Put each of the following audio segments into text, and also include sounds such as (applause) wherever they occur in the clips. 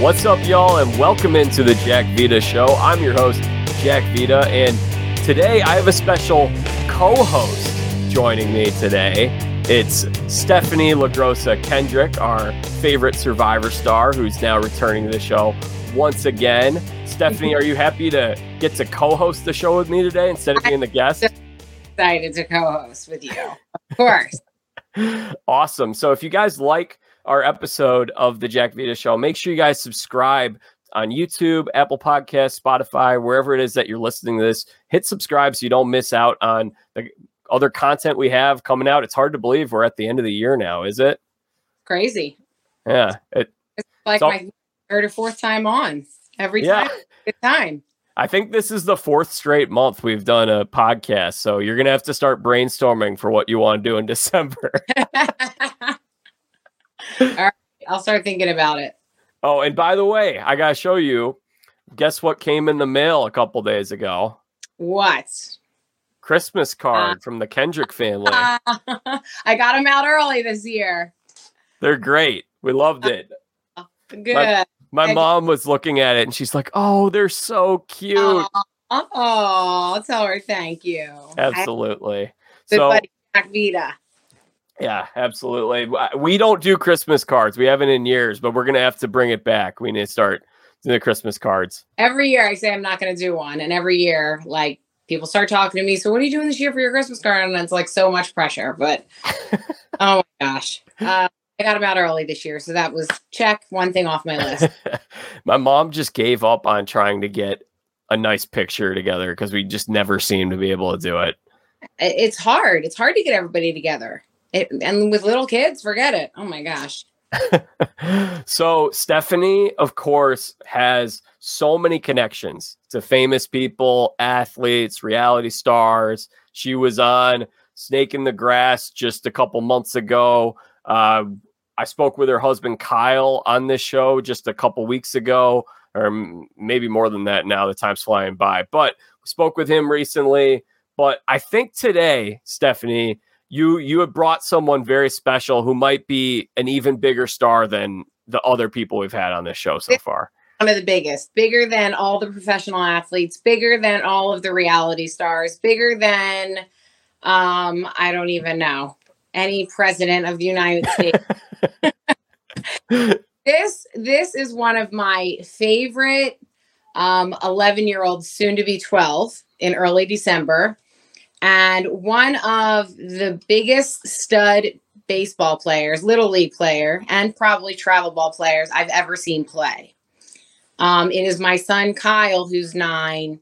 What's up, y'all, and welcome into the Jack Vita Show. I'm your host, Jack Vita, and today I have a special co host joining me today. It's Stephanie LaGrossa Kendrick, our favorite survivor star, who's now returning to the show once again. Stephanie, are you happy to get to co host the show with me today instead of being the guest? Excited to co host with you. Of course. (laughs) awesome. So if you guys like our episode of the Jack Vita Show, make sure you guys subscribe on YouTube, Apple Podcasts, Spotify, wherever it is that you're listening to this. Hit subscribe so you don't miss out on the other content we have coming out. It's hard to believe we're at the end of the year now, is it? Crazy. Yeah. It, it's like my third or fourth time on every yeah. time. Good time. I think this is the fourth straight month we've done a podcast. So you're going to have to start brainstorming for what you want to do in (laughs) December. (laughs) All right, I'll start thinking about it. Oh, and by the way, I gotta show you. Guess what came in the mail a couple days ago? What? Christmas card uh, from the Kendrick family. Uh, (laughs) I got them out early this year. They're great. We loved it. Uh, good. My, my mom was looking at it and she's like, "Oh, they're so cute." Oh, oh tell her thank you. Absolutely. I, so, buddy Jack Vita. Yeah, absolutely. We don't do Christmas cards. We haven't in years, but we're gonna have to bring it back. We need to start doing the Christmas cards. Every year I say I'm not gonna do one, and every year like people start talking to me. So what are you doing this year for your Christmas card? And it's like so much pressure. But (laughs) oh my gosh, uh, I got them out early this year, so that was check one thing off my list. (laughs) my mom just gave up on trying to get a nice picture together because we just never seem to be able to do it. It's hard. It's hard to get everybody together. It, and with little kids, forget it. Oh my gosh. (laughs) so Stephanie, of course, has so many connections to famous people, athletes, reality stars. She was on Snake in the Grass just a couple months ago. Uh, I spoke with her husband Kyle on this show just a couple weeks ago, or maybe more than that now. The time's flying by, but spoke with him recently. But I think today, Stephanie, you you have brought someone very special who might be an even bigger star than the other people we've had on this show so far. One of the biggest, bigger than all the professional athletes, bigger than all of the reality stars, bigger than um I don't even know any president of the United (laughs) States. this this is one of my favorite um 11 year olds soon to be 12 in early December and one of the biggest stud baseball players, little league player, and probably travel ball players I've ever seen play. Um, it is my son Kyle, who's nine,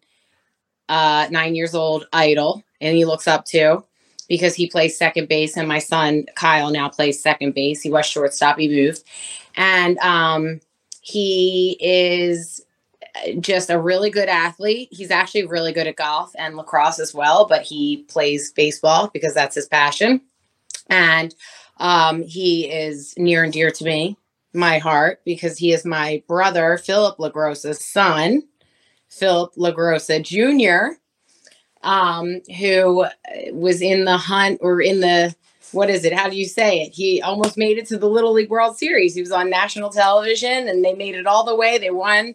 uh, nine years old, idol, and he looks up to because he plays second base, and my son Kyle now plays second base. He was shortstop, he moved, and um, he is just a really good athlete. He's actually really good at golf and lacrosse as well, but he plays baseball because that's his passion. And um, he is near and dear to me, my heart, because he is my brother, Philip LaGrossa's son, Philip LaGrossa Jr., um, who was in the hunt or in the what is it? How do you say it? He almost made it to the Little League World Series. He was on national television and they made it all the way. They won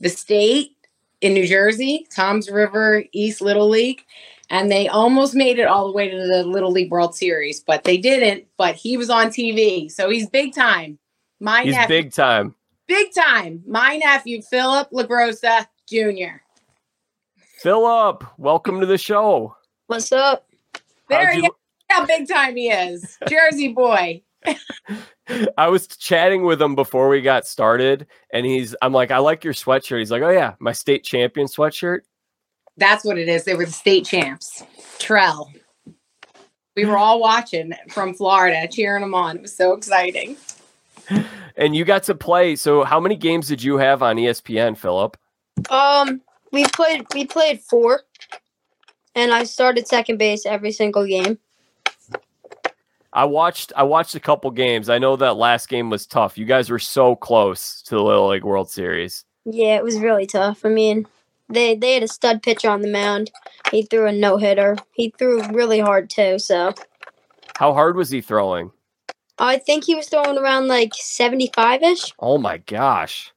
the state in New Jersey, Toms River East Little League, and they almost made it all the way to the Little League World Series, but they didn't. But he was on TV, so he's big time. My he's nephew, big time. Big time. My nephew, Philip LaGrossa Jr. Philip, welcome to the show. What's up? There you, how big time he is. Jersey boy. (laughs) (laughs) I was chatting with him before we got started, and he's I'm like, I like your sweatshirt. He's like, Oh yeah, my state champion sweatshirt. That's what it is. They were the state champs. Trell. We were all watching from Florida, cheering them on. It was so exciting. And you got to play. So how many games did you have on ESPN, Philip? Um, we played we played four. And I started second base every single game. I watched I watched a couple games. I know that last game was tough. You guys were so close to the Little League World Series. Yeah, it was really tough. I mean, they they had a stud pitcher on the mound. He threw a no hitter. He threw really hard too. So, how hard was he throwing? I think he was throwing around like seventy five ish. Oh my gosh!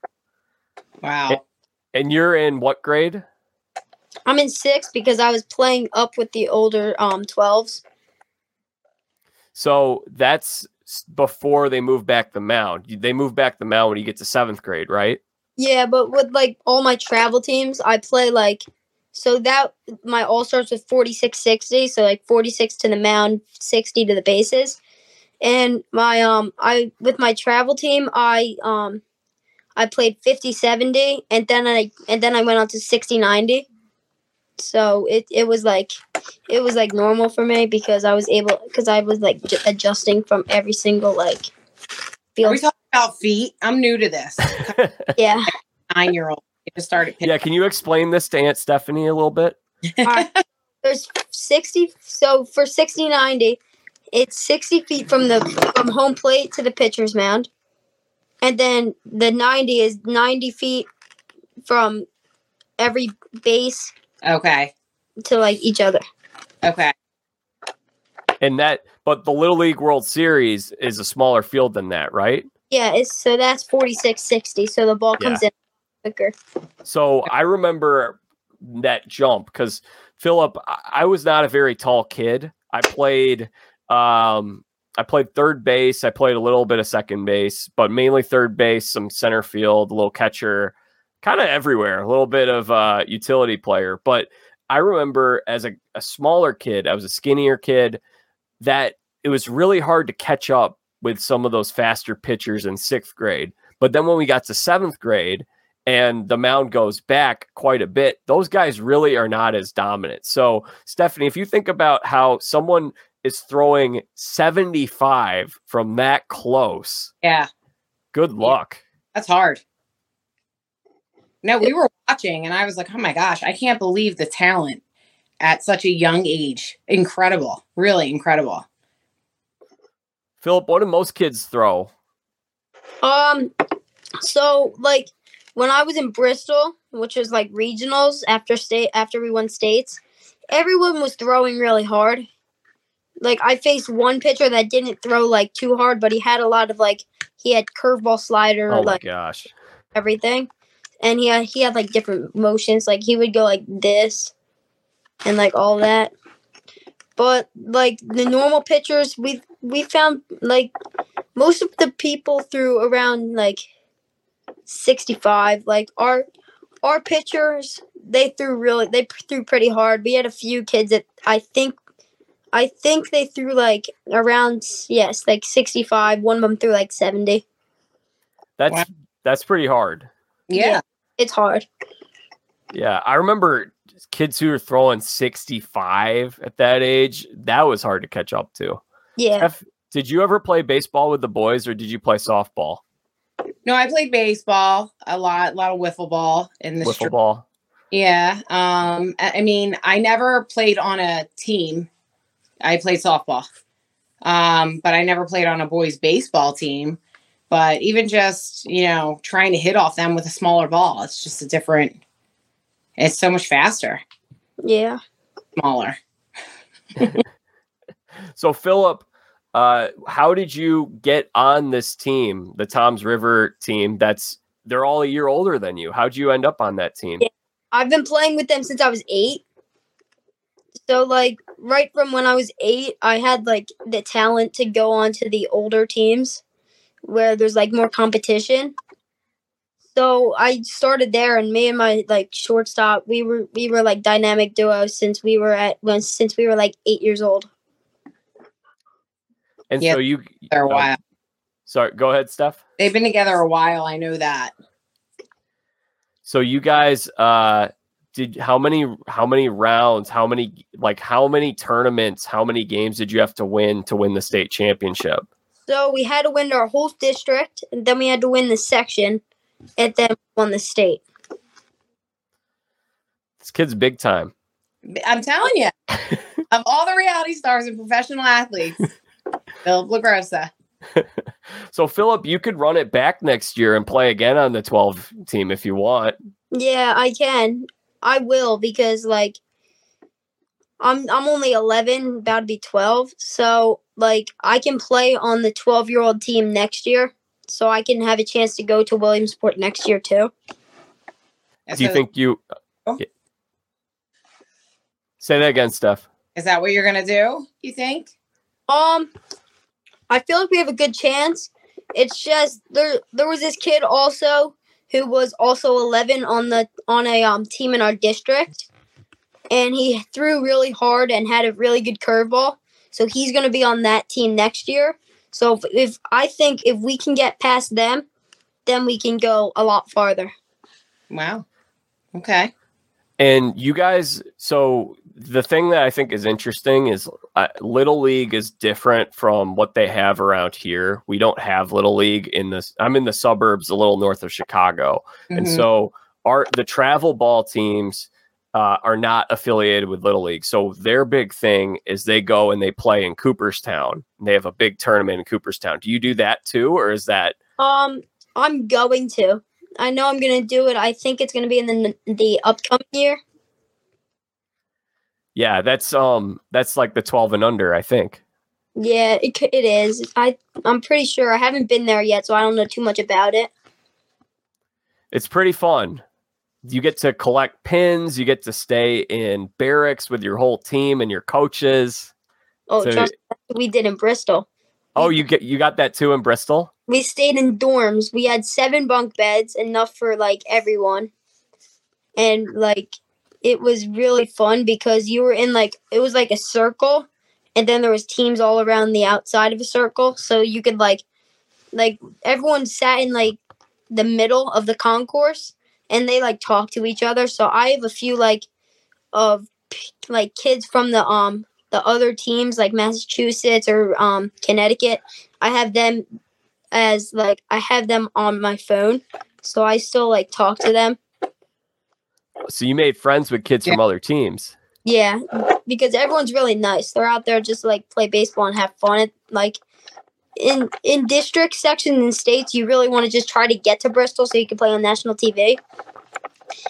Wow. And you're in what grade? I'm in six because I was playing up with the older um 12s. So that's before they move back the mound. They move back the mound when you get to seventh grade, right? Yeah, but with like all my travel teams, I play like so that my all starts with 46 60, so like 46 to the mound, 60 to the bases. And my um I with my travel team, I um I played 50 70 and then I and then I went on to 60 90. So it it was like it was like normal for me because I was able because I was like j- adjusting from every single like Are we talking about feet? I'm new to this. (laughs) yeah. Nine year old. Just started pitching. yeah, can you explain this to Aunt Stephanie a little bit? Alright, there's 60 so for 60 90 it's 60 feet from the from home plate to the pitcher's mound and then the 90 is 90 feet from every base Okay. To like each other Okay. And that, but the Little League World Series is a smaller field than that, right? yeah it's so that's 46 60 so the ball comes in quicker So I remember that jump because Philip, I- I was not a very tall kid. I played, um, I played third base. I played a little bit of second base, but mainly third base, some center field, a little catcher, kind of everywhere. A little bit of uh, utility player. But I remember as a, a smaller kid, I was a skinnier kid, that it was really hard to catch up with some of those faster pitchers in sixth grade. But then when we got to seventh grade, and the mound goes back quite a bit, those guys really are not as dominant. So, Stephanie, if you think about how someone is throwing 75 from that close, Yeah. good luck. That's hard. No, we were watching and I was like, oh my gosh, I can't believe the talent at such a young age. Incredible. Really incredible. Philip, what do most kids throw? um so like when i was in bristol which was like regionals after state after we won states everyone was throwing really hard like i faced one pitcher that didn't throw like too hard but he had a lot of like he had curveball slider Oh my like gosh. everything and he had he had like different motions. Like he would go like this and like all that. But like the normal pitchers we we found like most of the people threw around like 65 like our our pitchers they threw really they threw pretty hard. We had a few kids that i think i think they threw like around yes like 65 one of them threw like 70 That's Wow. that's pretty hard. Yeah. Yeah. it's hard Yeah, I remember kids who were throwing 65 at that age. That was hard to catch up to. yeah Steph, did you ever play baseball with the boys or did you play softball? No, I played baseball a lot, a lot of wiffle ball in the Wiffle street. ball. Yeah. Um, I I mean, I never played on a team. I played softball. Um, but I never played on a boys baseball team. But even just, you know, trying to hit off them with a smaller ball, it's just a different it's so much faster, yeah smaller. (laughs) So Philip, uh, how did you get on this team, the Toms River team? That's they're all a year older than you. How'd you end up on that team? Yeah. I've been playing with them since I was eight. So like right from when I was eight, I had like the talent to go on to the older teams where there's like more competition. So I started there and me and my like shortstop, we were we were like dynamic duo since we were at when since we were like eight years old. And Yeah, so you, For a oh, while. sorry, go ahead, Steph. They've been together a while, I know that. So you guys, uh, did how many how many rounds, how many like how many tournaments, how many games did you have to win to win the state championship? So we had to win our whole district and then we had to win the section and then won the state. This kid's big time. I'm telling you, (laughs) of all the reality stars and professional athletes, (laughs) Philip LaGrossa. (laughs) So Philip, you could run it back next year and play again on the 12 team if you want. Yeah, I can. I will because like I'm I'm only 11, about to be 12. So like I can play on the 12-year-old team next year. So I can have a chance to go to Williamsport next year too. Do you think you Oh. Yeah. say that again, Steph? is that what you're gonna do? You think? Um, I feel like we have a good chance. It's just there. There was this kid also who was also 11 on the on a um team in our district, and he threw really hard and had a really good curveball. So he's going to be on that team next year. So if, if I think if we can get past them, then we can go a lot farther. Wow. Okay. And you guys, so the thing that I think is interesting is uh, Little League is different from what they have around here. We don't have Little League in this. I'm in the suburbs, a little north of Chicago, and Mhm. so our the travel ball teams uh, are not affiliated with Little League. So their big thing is they go and they play in Cooperstown. They have a big tournament in Cooperstown. Do you do that too, or is that Um, I'm going to. I know I'm going to do it. I think it's going to be in the the upcoming year. yeah? That's um that's like the 12 and under, I think. Yeah, it it is. I I'm pretty sure. I haven't been there yet, so I don't know too much about it. it's pretty fun. You get to collect pins, you get to stay in barracks with your whole team and your coaches. Oh, So- trust me, we did in Bristol. Oh, you get you got that too in Bristol? We stayed in dorms. We had seven bunk beds, enough for like everyone, and like it was really fun because you were in like it was like a circle, and then there was teams all around the outside of a circle, so you could like like everyone sat in like the middle of the concourse and they like talk to each other. So I have a few like of like kids from the um the other teams like Massachusetts or um Connecticut. I have them as like I have them on my phone. So I still like talk to them. So you made friends with kids from other teams. Yeah, because everyone's really nice. They're out there just like play baseball and have fun. It, like in in district sections and states, you really want to just try to get to Bristol so you can play on national TV.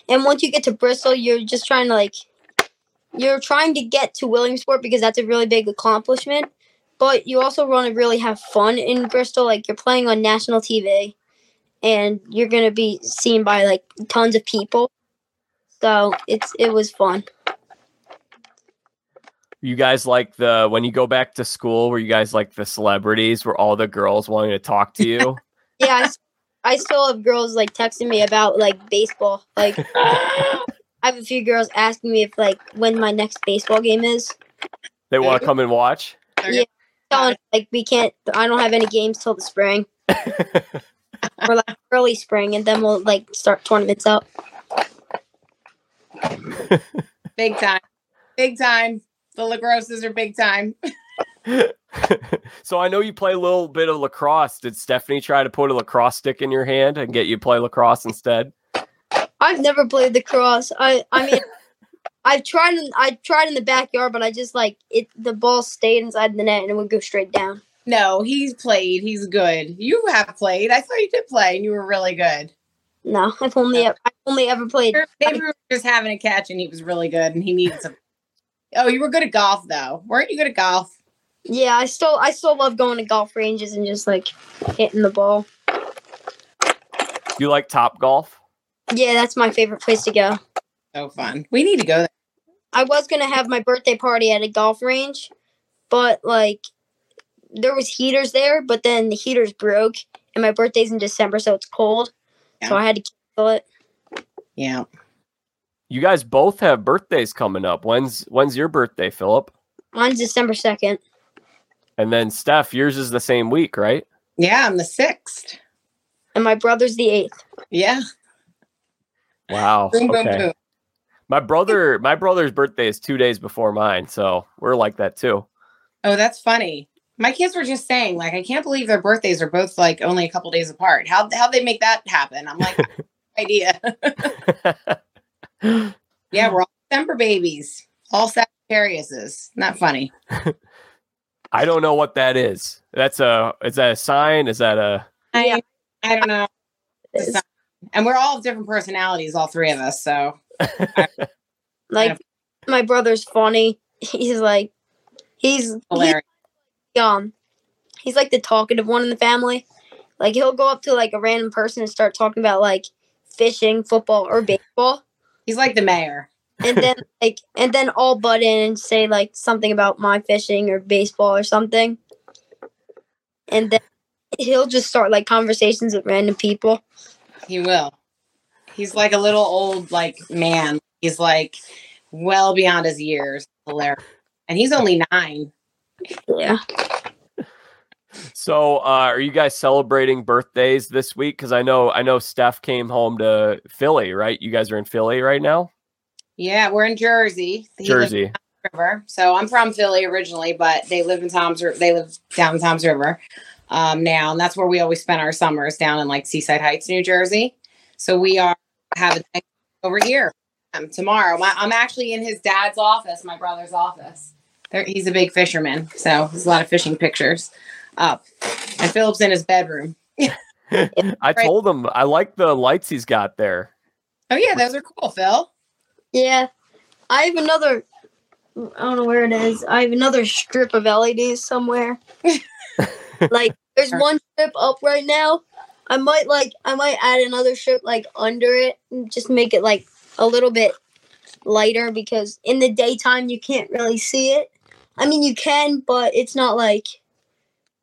And once you get to Bristol, you're just trying to like you're trying to get to Williamsport because that's a really big accomplishment. But you also want to really have fun in Bristol. Like you're playing on national TV, and you're gonna be seen by like tons of people. So it's it was fun. You guys like the when you go back to school where you guys like the celebrities where all the girls wanting to talk to you? (laughs) yeah, I still have girls like texting me about like baseball. Like (laughs) I have a few girls asking me if like when my next baseball game is. they want to come and watch? Yeah. Telling like we can't. I don't have any games till the spring (laughs) or like early spring, and then we'll like start tournaments up. Big time. Big time. The LaGrosses are big time. so I know you play a little bit of lacrosse. Did Stephanie try to put a lacrosse stick in your hand and get you to play lacrosse instead? I've never played the cross. I I mean. (laughs) I've tried in I tried in the backyard, but I just like it. The ball stayed inside the net and it would go straight down. No, he's played. He's good. You have played. I thought you did play and you were really good. No, I've only I've only ever played. Maybe we were just having a catch and he was really good and he needed some. Oh, you were good at golf though. Weren't you good at golf? Yeah, I still I still love going to golf ranges and just like hitting the ball. You like Top Golf? Yeah, that's my favorite place to go. So fun. We need to go there. I was gonna have my birthday party at a golf range, but like there was heaters there, but then the heaters broke, and my birthday's in December, so it's cold, so I had to cancel it. Yeah. You guys both have birthdays coming up. When's when's your birthday, Philip? Mine's December second. And then Steph, yours is the same week, right? Yeah, I'm the sixth. And my brother's the eighth. Yeah. Wow. Boom, boom, Okay. boom. My brother, my brother's birthday is two days before mine, so we're like that too. Oh, that's funny. My kids were just saying, like, I can't believe their birthdays are both like only a couple days apart. How how they make that happen? I'm like, (laughs) idea. (laughs) yeah, we're (gasps) all December babies, all Sagittariuses. Not funny. (laughs) I don't know what that is. That's a is that a sign? Is that a Yeah. I, I don't know. It is. And we're all different personalities, all three of us. So (laughs) Like my brother's funny. He's like he's he's um he's like the talkative one in the family. Like he'll go up to like a random person and start talking about like fishing, football, or baseball. He's like the mayor. and then (laughs) like and then all butt in and say like something about my fishing or baseball or something and then he'll just start like conversations with random people He will. He's like a little old like man. He's like well beyond his years. Hilarious. And he's only nine. yeah So, uh, are you guys celebrating birthdays this week? Because I know, I know, Steph came home to Philly, right? You guys are in Philly right now, Yeah, we're in Jersey. Jersey. River. So I'm from Philly originally, but they live in Tom's. They live down in Toms River um, now, and that's where we always spend our summers down in like Seaside Heights, New Jersey. So we are having over here um, tomorrow. My, I'm actually in his dad's office, my brother's office. There, he's a big fisherman, so there's a lot of fishing pictures up. And Philip's in his bedroom. (laughs) I told him I like the lights he's got there. Oh yeah, those are cool, Phil. yeah i have another i don't know where it is i have another strip of leds somewhere (laughs) like there's one strip up right now i might like i might add another strip like under it and just make it like a little bit lighter because in the daytime you can't really see it i mean you can but it's not like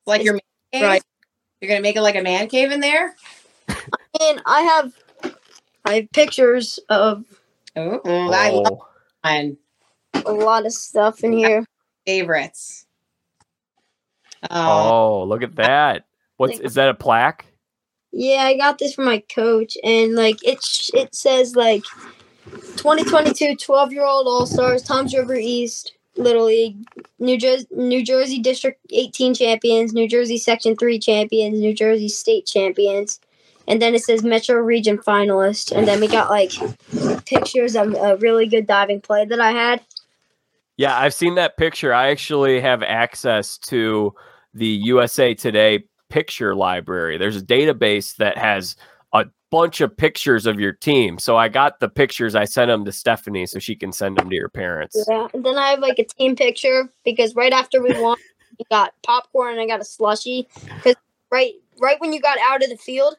Like your man cave. Right. You're gonna make it like a man cave in there. and i have i have pictures of Oh, I love Oh, mine. a lot of stuff in here favorites. Um, oh, look at that! What's is that a plaque? Yeah, I got this from my coach, and like it, sh- it says like 2022 12 year old All Stars, Toms River East Little League, New Jersey, New Jersey District 18 champions, New Jersey Section 3 champions, New Jersey State champions, and then it says Metro Region finalist, and then we got like pictures of a really good diving play that I had. Yeah, I've seen that picture. I actually have access to the USA Today picture library. There's a database that has a bunch of pictures of your team. So I got the pictures. I sent them to Stephanie so she can send them to your parents. Yeah, and then I have like a team picture because right after we (laughs) won, we got popcorn and I got a slushy. Because right, right when you got out of the field,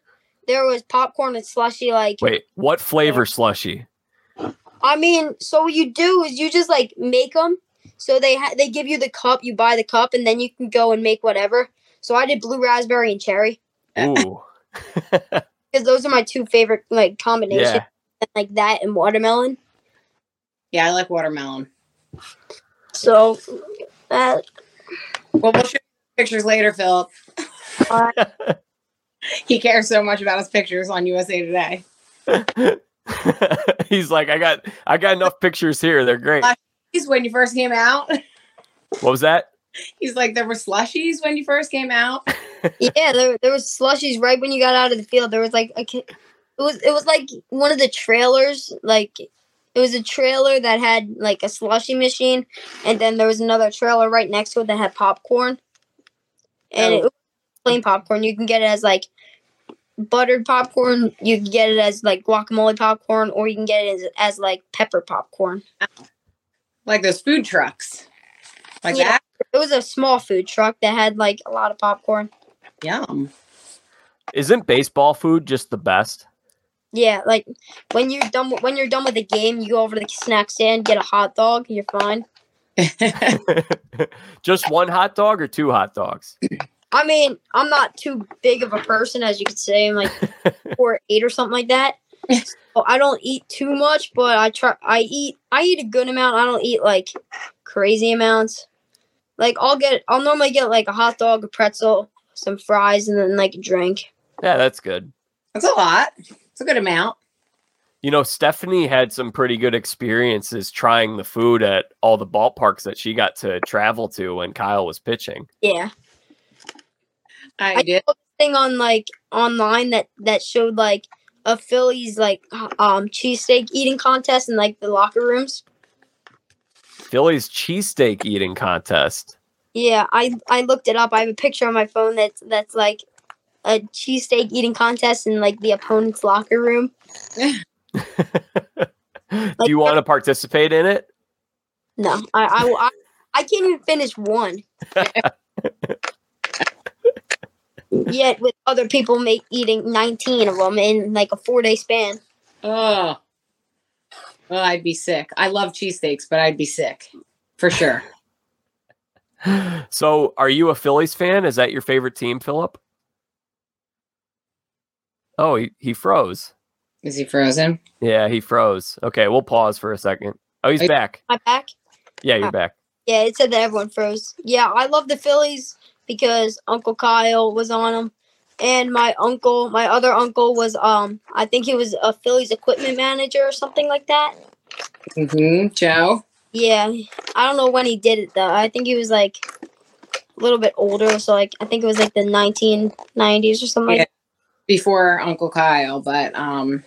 there was popcorn and slushy. Like, Wait, what flavor slushy? I mean, so what you do is you just like make them. So they ha- they give you the cup, you buy the cup, and then you can go and make whatever. So I did blue raspberry and cherry Ooh. (laughs) because those are my two favorite like combinations, yeah. like that and watermelon. yeah, I like watermelon. So uh, Well, we'll show you pictures later, Philip. uh, (laughs) He cares so much about his pictures on USA Today. (laughs) He's like, I got I got enough pictures here. They're great. He's when you first came out. What was that? He's like, there were slushies when you first came out. (laughs) yeah, there there was slushies right when you got out of the field. There was like a ki- it was it was like one of the trailers, like it was a trailer that had like a slushy machine, and then there was another trailer right next to it that had popcorn, and Oh. it was plain popcorn. You can get it as like buttered popcorn. You can get it as like guacamole popcorn, or you can get it as, as like pepper popcorn. Like those food trucks. Like Yeah. that. It was a small food truck that had like a lot of popcorn. Yum. Isn't baseball food just the best? Yeah, like when you're done when you're done with the game, you go over to the snack stand, get a hot dog, you're fine. (laughs) just one hot dog or two hot dogs? I mean, I'm not too big of a person, as you could say. I'm like (laughs) four eight or something like that. So I don't eat too much, but I try. I eat. I eat a good amount. I don't eat like crazy amounts. Like I'll get. I'll normally get like a hot dog, a pretzel, some fries, and then like a drink. Yeah, that's good. That's a lot. It's a good amount. You know, Stephanie had some pretty good experiences trying the food at all the ballparks that she got to travel to when Kyle was pitching. Yeah. I, I did. saw this thing on like online that that showed like a Phillies like um cheesesteak eating contest in like the locker rooms. Philly's cheesesteak eating contest. Yeah, I I looked it up. I have a picture on my phone that's that's like a cheesesteak eating contest in like the opponent's locker room. (laughs) Do you want to participate in it? No, I I, I, I can't even finish one. (laughs) Yet with other people make eating 19 of them in like a four day span. Oh. Oh, I'd be sick. I love cheesesteaks, but I'd be sick for sure. (laughs) so, are you a Phillies fan? Is that your favorite team, Philip? Oh, he, he froze. Is he frozen? Yeah, he froze. Okay, we'll pause for a second. Oh, he's Are you- back. My back. Yeah, you're Ah. back. Yeah, it said that everyone froze. Yeah, I love the Phillies because Uncle Kyle was on them, and my uncle, my other uncle, was um, I think he was a Phillies equipment manager or something like that. Mm-hmm. Joe. Yeah, I don't know when he did it though. I think he was like a little bit older, so like I think it was like the 1990s or something. Yeah. like Before Uncle Kyle, but um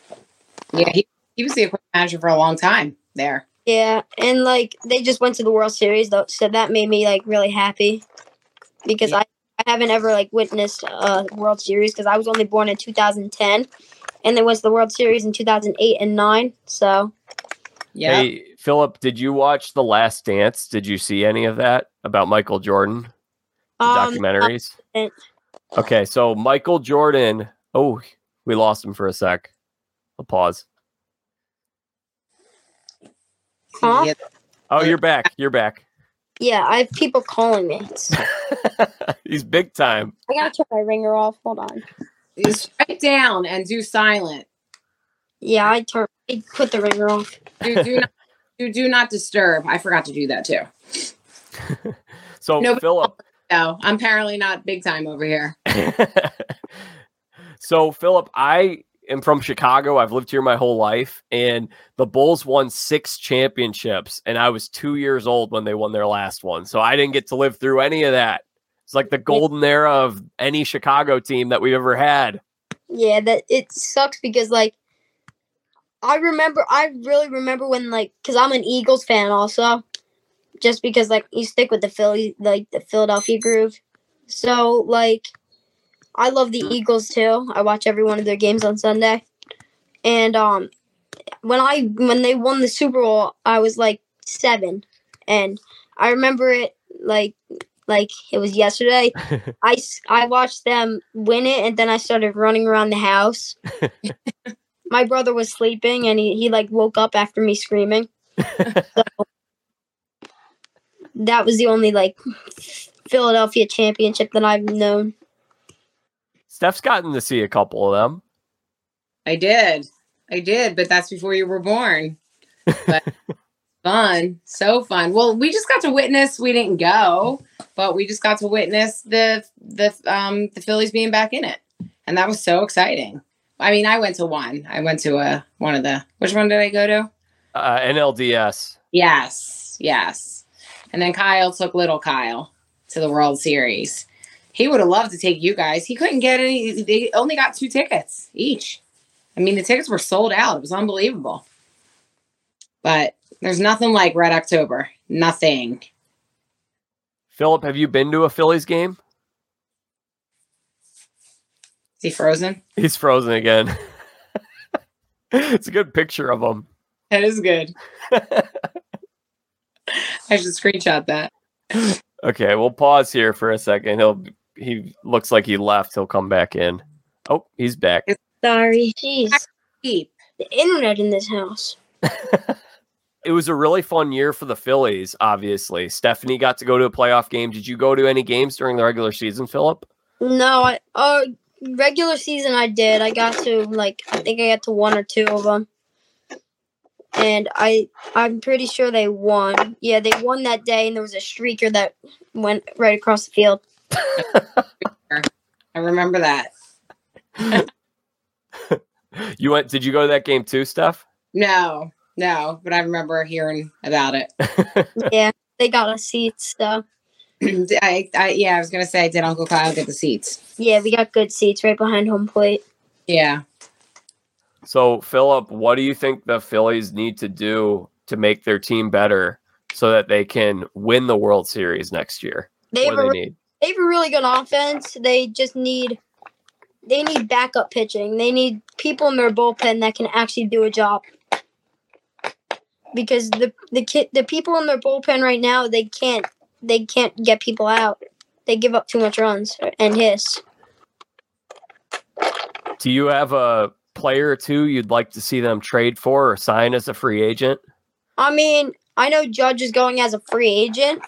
yeah, he, he was the equipment manager for a long time there. Yeah, and like they just went to the World Series though, so that made me like really happy because Yeah. I, I haven't ever like witnessed a World Series because I was only born in 2010, and there was the World Series in 2008 and nine. So Yeah. Hey, Philip, did you watch The Last Dance? Did you see any of that about Michael Jordan? Um, documentaries? Okay, so Michael Jordan. Oh, we lost him for a sec. I'll pause. Huh? Oh, you're back. You're back. Yeah, I have people calling me. (laughs) He's big time. I gotta turn my ringer off. Hold on. Just write down and do silent. Yeah, I turn. I put the ringer off. Do, do, not, do, do not disturb. I forgot to do that too. (laughs) So No, Philip. No, I'm apparently not big time over here. (laughs) so Philip, I am from Chicago. I've lived here my whole life, and the Bulls won six championships, and I was two years old when they won their last one. So I didn't get to live through any of that. It's like the golden era of any Chicago team that we've ever had. Yeah, that it sucks because like I remember I really remember when like cuz I'm an Eagles fan also just because like you stick with the Philly like the Philadelphia groove. So like I love the Eagles too. I watch every one of their games on Sunday. And um when I when they won the Super Bowl, I was like 7 and I remember it like like it was yesterday. (laughs) I I watched them win it and then I started running around the house. (laughs) My brother was sleeping and he, he like woke up after me screaming. (laughs) So, that was the only like Philadelphia championship that I've known. Steph's gotten to see a couple of them. I did. I did, but that's before you were born. But (laughs) fun. So fun. Well, we just got to witness, we didn't go, but we just got to witness the the um the Phillies being back in it. And that was so exciting. I mean, I went to one. I went to a one of the which one did I go to? Uh, NLDS. Yes, yes. And then Kyle took little Kyle to the World Series. He would have loved to take you guys. He couldn't get any. They only got two tickets each. I mean, the tickets were sold out. It was unbelievable. But there's nothing like Red October. Nothing. Philip, have you been to a Phillies game? Is he frozen? He's frozen again. (laughs) it's a good picture of him. That is good. (laughs) I should screenshot that. Okay, we'll pause here for a second. He'll he looks like he left. He'll come back in. Oh, he's back. Sorry. Jeez. Keep. The internet in this house. (laughs) It was a really fun year for the Phillies, obviously. Stephanie got to go to a playoff game. Did you go to any games during the regular season, Philip? No, I uh regular season I did. I got to like I think I got to one or two of them. And I I'm pretty sure they won. Yeah, they won that day and there was a streaker that went right across the field. I remember that. You went did you go to that game too, Steph? No, no, but I remember hearing about it. (laughs) Yeah, they got us seats though. (clears throat) I, I, yeah, I was gonna say, did Uncle Kyle get the seats? Yeah, we got good seats right behind home plate. Yeah. So, Philip, what do you think the Phillies need to do to make their team better so that they can win the World Series next year? They What have do they re- need? They have a really good offense. They just need they need backup pitching. They need people in their bullpen that can actually do a job. Because the the kid the people in their bullpen right now they can't they can't get people out. They give up too much runs and hiss. Do you have a player or two you'd like to see them trade for or sign as a free agent? I mean, I know Judge is going as a free agent.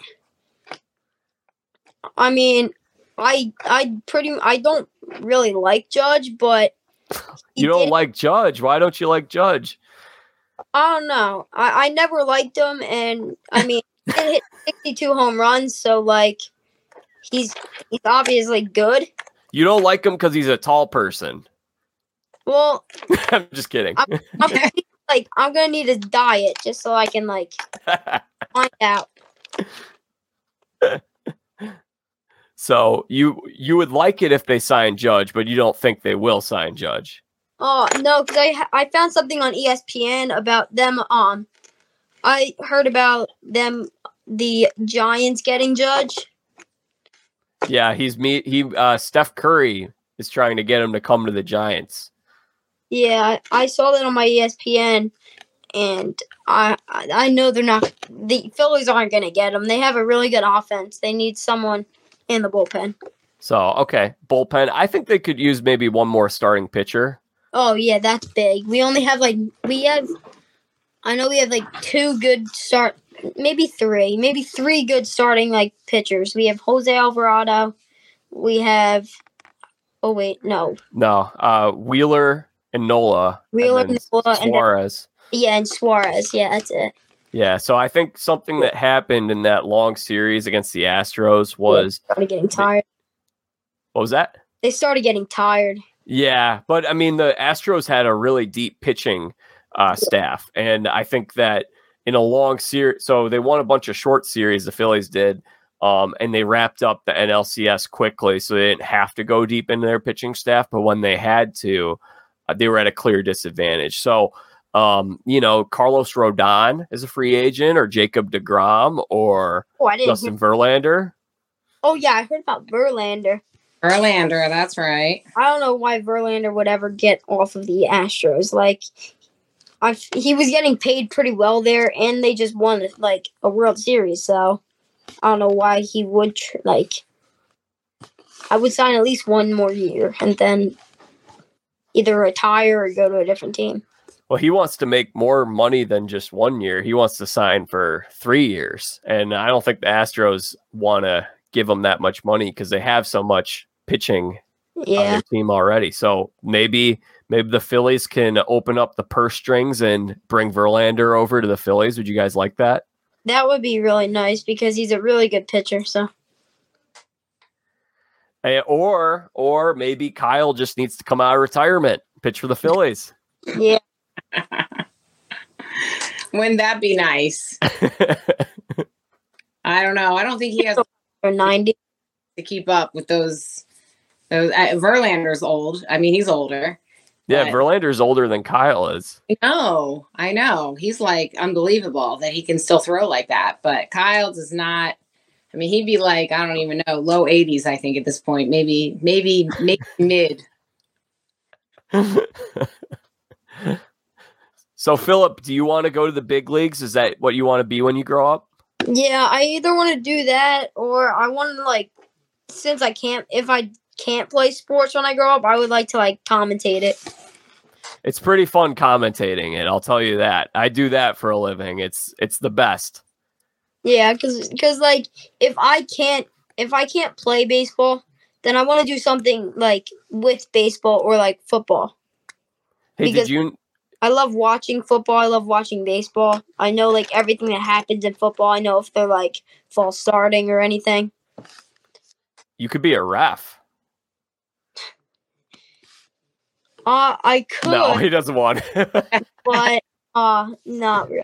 I mean, I I pretty I don't really like Judge, but You don't like Judge. Why don't you like Judge? I don't know. I, I never liked him, and I mean, he hit (laughs) 62 home runs, so like, he's he's obviously good. You don't like him because he's a tall person. (laughs) Well, I'm just kidding. I'm need- (laughs) like I'm gonna need a diet just so I can like find out. So you you would like it if they sign Judge, but you don't think they will sign Judge. Oh no, because I I found something on ESPN about them. Um, I heard about them, the Giants getting Judge. Yeah, he's me. He uh, Steph Curry is trying to get him to come to the Giants. Yeah, I, saw that on my ESPN, and I I know they're not. The Phillies aren't gonna get him. They have a really good offense. They need someone in the bullpen. So okay, bullpen. I think they could use maybe one more starting pitcher. Oh yeah, that's big. We only have like we have. I know we have like two good start, maybe three, maybe three good starting like pitchers. We have Jose Alvarado. We have. Oh wait, no, No, uh, Wheeler and Nola. Wheeler, then Nola, and Suarez. yeah, and Suarez. Yeah, that's it. Yeah, so I think something that happened in that long series against the Astros was Started getting tired. what was that? They started getting tired. Yeah, but I mean the Astros had a really deep pitching uh, staff, and I think that in a long series, so they won a bunch of short series. The Phillies did, um, and they wrapped up the NLCS quickly, so they didn't have to go deep into their pitching staff. But when they had to, uh, they were at a clear disadvantage. So. Um, you know, Carlos Rodon is a free agent, or Jacob Degrom, or Oh, I. Hear, Justin Verlander. oh yeah, I heard about Verlander. Verlander, that's right. I don't know why Verlander would ever get off of the Astros. Like, I he was getting paid pretty well there, and they just won like a World Series. So I don't know why he would tr- like. I would sign at least one more year and then either retire or go to a different team. Well, he wants to make more money than just one year. He wants to sign for three years. And I don't think the Astros want to give him that much money because they have so much pitching on Yeah, their team already. So maybe maybe the Phillies can open up the purse strings and bring Verlander over to the Phillies. Would you guys like that? that would be really nice because he's a really good pitcher. So Or or maybe Kyle just needs to come out of retirement, pitch for the Phillies. yeah, (laughs) Wouldn't that be nice? I don't know. I don't think he has (laughs) or ninety. to keep up with those. Those uh, Verlander's old. I mean, he's older. yeah, But- Verlander's older than Kyle is. I know. I know. He's like unbelievable that he can still throw like that. But Kyle does not. I mean, he'd be like I don't even know, low 80s. I think at this point, maybe, maybe, maybe (laughs) mid. So Philip, do you want to go to the big leagues? Is that what you want to be when you grow up? Yeah, I either want to do that or I want to like since I can't if I can't play sports when I grow up, I would like to like commentate it. It's pretty fun commentating it. I'll tell you that. I do that for a living. It's it's the best. Yeah, cuz cuz like if I can't if I can't play baseball, then I want to do something like with baseball or like football. Hey, Because- did you I love watching football. I love watching baseball. I know like everything that happens in football. I know if they're like false starting or anything. you could be a ref? Uh I could, No, he doesn't want. (laughs) but uh not really.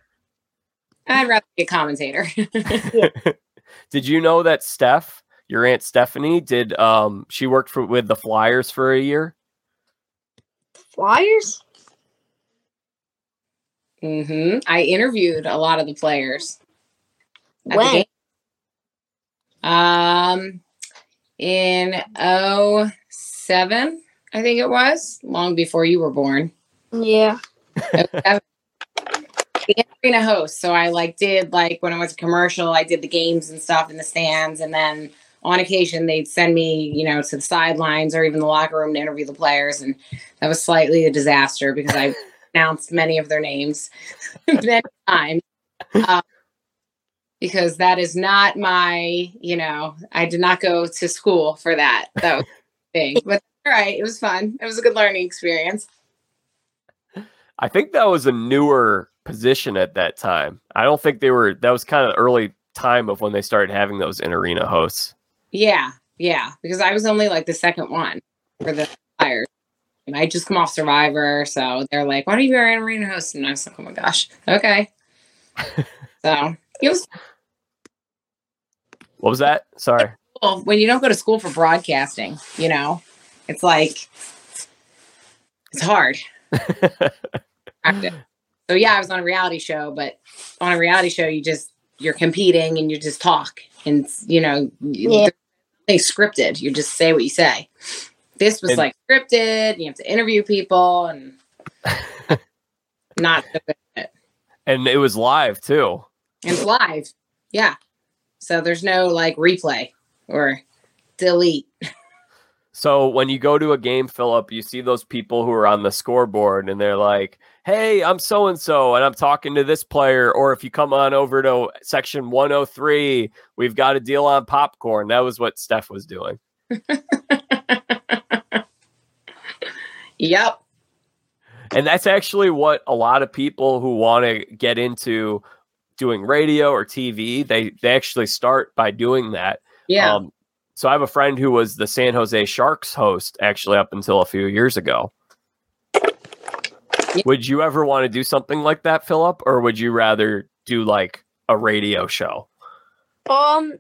I'd rather be a commentator. (laughs) did you know that Steph, your aunt Stephanie, did um she worked for with the Flyers for a year? Flyers? Hmm I interviewed a lot of the players. at the When? game. Um, in 07, I think it was, long before you were born. Yeah. 07. the arena host. So I like did like when I was to commercial, I did the games and stuff in the stands, and then on occasion they'd send me, you know, to the sidelines or even the locker room to interview the players, and that was slightly a disaster because I announced many of their names (laughs) many times. Um, because that is not my, you know, I did not go to school for that. That was thing. But all right, it was fun. It was a good learning experience. I think that was a newer position at that time. I don't think they were. That was kind of early time of when they started having those in arena hosts. Yeah, yeah, because I was only like the second one for the Flyers. I just come off Survivor, so they're like, "Why don't you be our arena host?" And I was like, "Oh my gosh, okay." (laughs) so it was What was that? Sorry. Well, when you don't go to school for broadcasting. You know, it's like it's hard. (laughs) So yeah, I was on a reality show, but on a reality show, you just you're competing and you just talk, and you know, Yeah. they scripted. You just say what you say. This was And- like scripted. You have to interview people and (laughs) not so good at it. and it was live too. And it's live. Yeah. So there's no like replay or delete. (laughs) So when you go to a game, Philip, you see those people who are on the scoreboard and they're like, Hey, I'm so and so, and I'm talking to this player. Or if you come on over to section 103, we've got a deal on popcorn. That was what Steph was doing. (laughs) Yep. And that's actually what a lot of people who want to get into doing radio or TV, they, they actually start by doing that. Yeah. Um, so I have a friend who was the San Jose Sharks host actually up until a few years ago. Yeah. Would you ever want to do something like that, Philip, or would you rather do like a radio show? Um,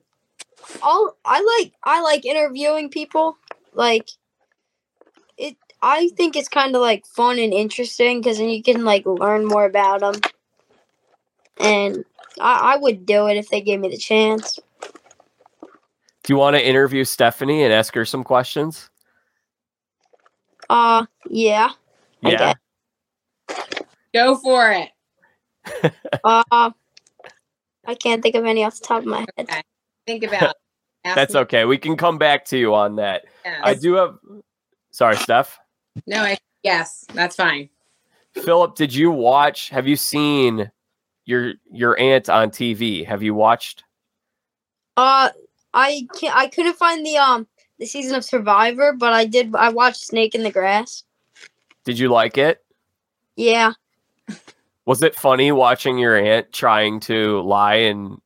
I'll, I like I like interviewing people. Like it, I think it's kind of like fun and interesting because then you can like learn more about them. And I, I would do it if they gave me the chance. Do you want to interview Stephanie and ask her some questions? Uh, yeah. Yeah. Go for it. (laughs) Uh, I can't think of any off the top of my head. Okay. Think about it. (laughs) That's me- okay. We can come back to you on that. yeah. I do have sorry, Steph. No, I, yes, that's fine. Philip, did you watch have you seen your your aunt on TV? Have you watched Uh, I can't. I couldn't find the um the season of Survivor, but I did. I watched Snake in the Grass. did you like it? Yeah. Was it funny watching your aunt trying to lie and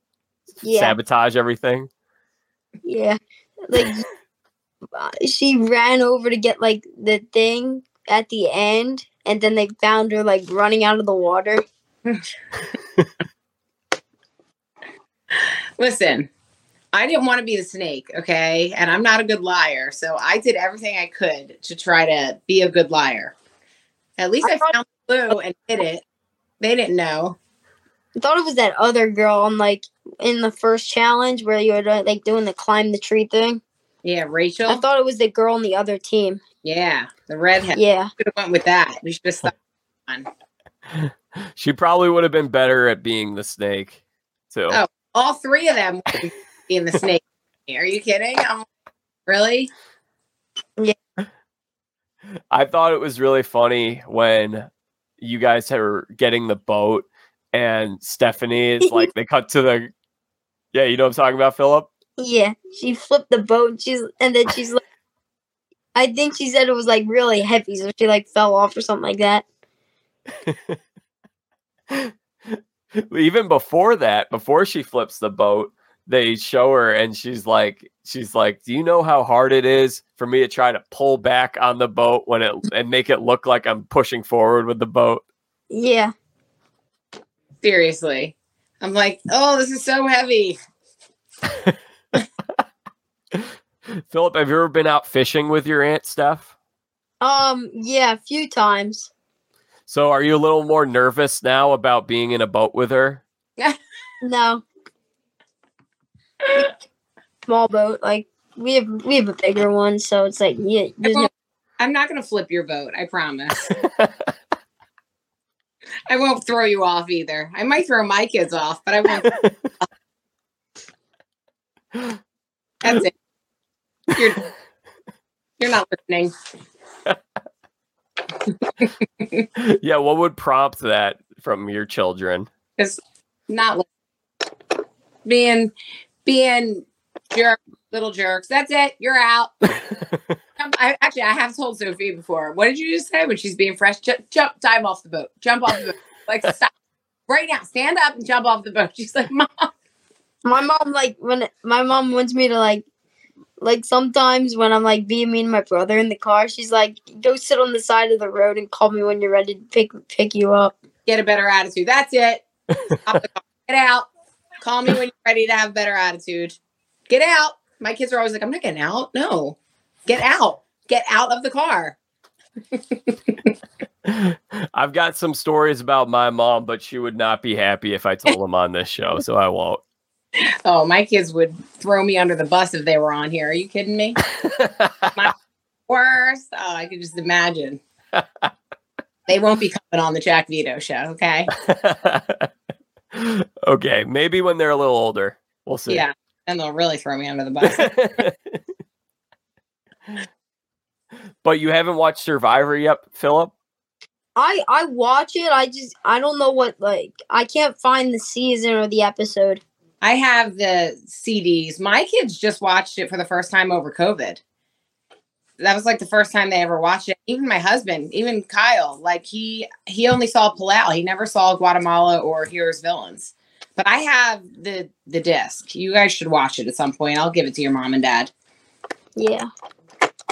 Yeah. sabotage everything? Yeah, like she ran over to get like the thing at the end, and then they found her like running out of the water. (laughs) Listen, I didn't want to be the snake, okay? And I'm not a good liar. So I did everything I could to try to be a good liar. At least I I found the clue and did it. They didn't know. I thought it was that other girl on like in the first challenge where you were like doing the climb the tree thing. Yeah, Rachel. I thought it was the girl on the other team. yeah, the redhead. Yeah, Should have went with that. We should have stuck on. (laughs) She probably would have been better at being the snake too. Oh. All three of them would be in the snake. (laughs) Are you kidding? I'm like, really? I thought it was really funny when you guys were getting the boat and Stephanie is (laughs) like they cut to the Yeah, you know what I'm talking about, Philip? Yeah. She flipped the boat. And she's and then she's like, I think she said it was like really heavy, so she like fell off or something like that. (laughs) Even before that, before she flips the boat, they show her and she's like she's like, "Do you know how hard it is for me to try to pull back on the boat when it and make it look like I'm pushing forward with the boat?" Yeah. Seriously. I'm like, oh, this is so heavy. (laughs) (laughs) Philip, have you ever been out fishing with your aunt Steph? Um. Yeah. A few times. So are you a little more nervous now about being in a boat with her? (laughs) No. Small boat. Like we have we have a bigger one, so it's like yeah. No, I'm not going to flip your boat. I promise. (laughs) I won't throw you off either. I might throw my kids off, but I won't. That's it. You're you're not listening. (laughs) yeah, what would prompt that from your children? It's not listening. being being jerk little jerks. That's it. You're out. (laughs) Um, I actually I have told Sophie before. What did you just say when she's being fresh? Jump, jump dive off the boat. Jump off the boat. Like (laughs) stop right now. Stand up and jump off the boat. She's like, Mom. My mom like when my mom wants me to like like sometimes when I'm like being me and my brother in the car, she's like, "Go sit on the side of the road and call me when you're ready to pick pick you up." Get a better attitude. That's it. Stop the car. Get out. Call me when you're ready to have a better attitude. Get out. My kids are always like, I'm not getting out. No. Get out. Get out of the car. (laughs) I've got some stories about my mom, but she would not be happy if I told (laughs) them on this show, so I won't. (laughs) Oh, my kids would throw me under the bus if they were on here. Are you kidding me? (laughs) Worse. Oh, I could just imagine. (laughs) they won't be coming on the Jack Vita show, okay? okay, maybe when they're a little older. We'll see. Yeah, and they'll really throw me under the bus. but you haven't watched Survivor yet, Philip? I I watch it. I just I don't know what like I can't find the season or the episode. I have the CDs. My kids just watched it for the first time over COVID. That was like the first time they ever watched it. Even my husband, even Kyle, like he he only saw Palau. He never saw Guatemala or Heroes Villains. But I have the the disc. You guys should watch it at some point. I'll give it to your mom and dad. Yeah.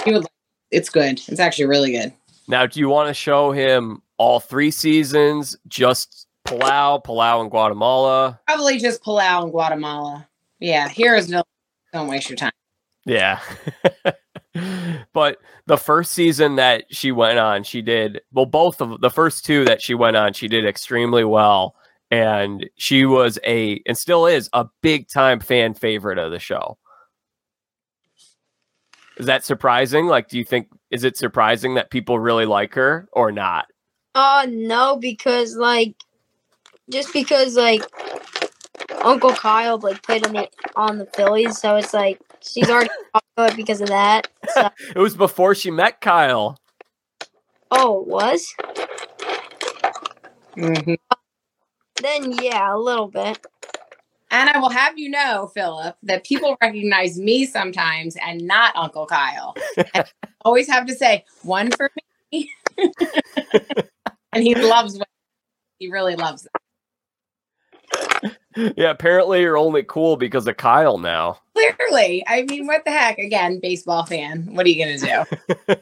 You would. It's good. It's actually really good. Now, do you want to show him all three seasons? Just Palau, Palau, and Guatemala. Probably just Palau and Guatemala. Yeah, here is no. Don't waste your time. Yeah. (laughs) but the first season that she went on, she did well. Both of the first two that she went on, she did extremely well, and she was a and still is a big time fan favorite of the show. Is that surprising? Like, do you think is it surprising that people really like her or not? Uh no, because like just because like Uncle Kyle like played on the on the Phillies, so it's like she's already (laughs) popular because of that. So. it was before she met Kyle. Oh, it was? Mm-hmm. Then yeah, a little bit. And I will have you know, Philip, that people recognize me sometimes and not Uncle Kyle. And I (laughs) always have to say one for me. (laughs) and he loves it. He really loves it. (laughs) Yeah, apparently you're only cool because of Kyle now. Clearly. I mean, what the heck? Again, baseball fan. What are you going to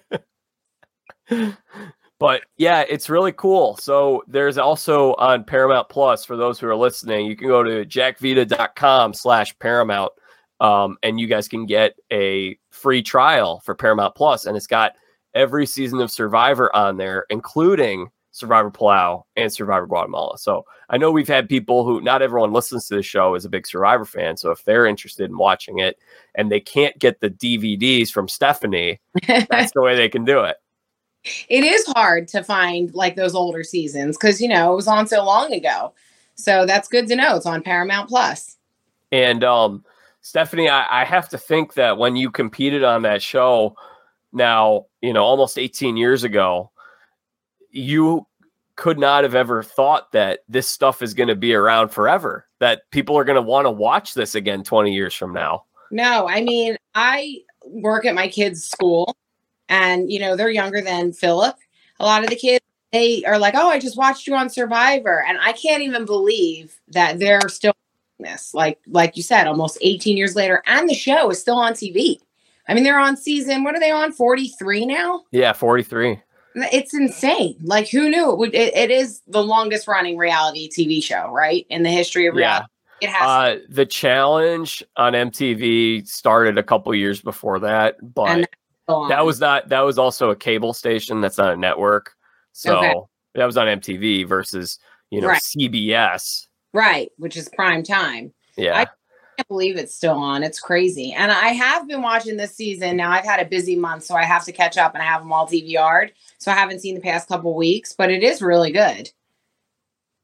do? (laughs) but yeah, it's really cool. So there's also on Paramount Plus for those who are listening, you can go to jackvita.com slash Paramount. Um, and you guys can get a free trial for Paramount Plus, and it's got every season of Survivor on there, including Survivor Palau and Survivor Guatemala. So I know we've had people who not everyone listens to the show is a big Survivor fan. So if they're interested in watching it and they can't get the DVDs from Stephanie, that's the way they can do it. (laughs) It is hard to find like those older seasons because you know it was on so long ago. So that's good to know. It's on Paramount Plus. And um, Stephanie, I, I have to think that when you competed on that show, now you know almost 18 years ago you could not have ever thought that this stuff is going to be around forever that people are going to want to watch this again 20 years from now. No i mean i work at my kids school and you know they're younger than philip. A lot of the kids they are like oh i just watched you on survivor and i can't even believe that they're still this. Like like you said almost 18 years later and the show is still on tv i mean they're on season what are they on 43 now? Yeah 43 it's insane. Like, who knew it would? It, it is the longest running reality TV show, right, in the history of reality. Yeah. It has. Uh, the challenge on MTV started a couple years before that, but that was not. That was also a cable station. That's not a network. So okay. that was on MTV versus you know right. CBS. Right, which is prime time. Yeah. I can't believe it's still on. It's crazy. And I have been watching this season. Now I've had a busy month, so I have to catch up and I have them all DVR'd. So I haven't seen the past couple weeks, but it is really good.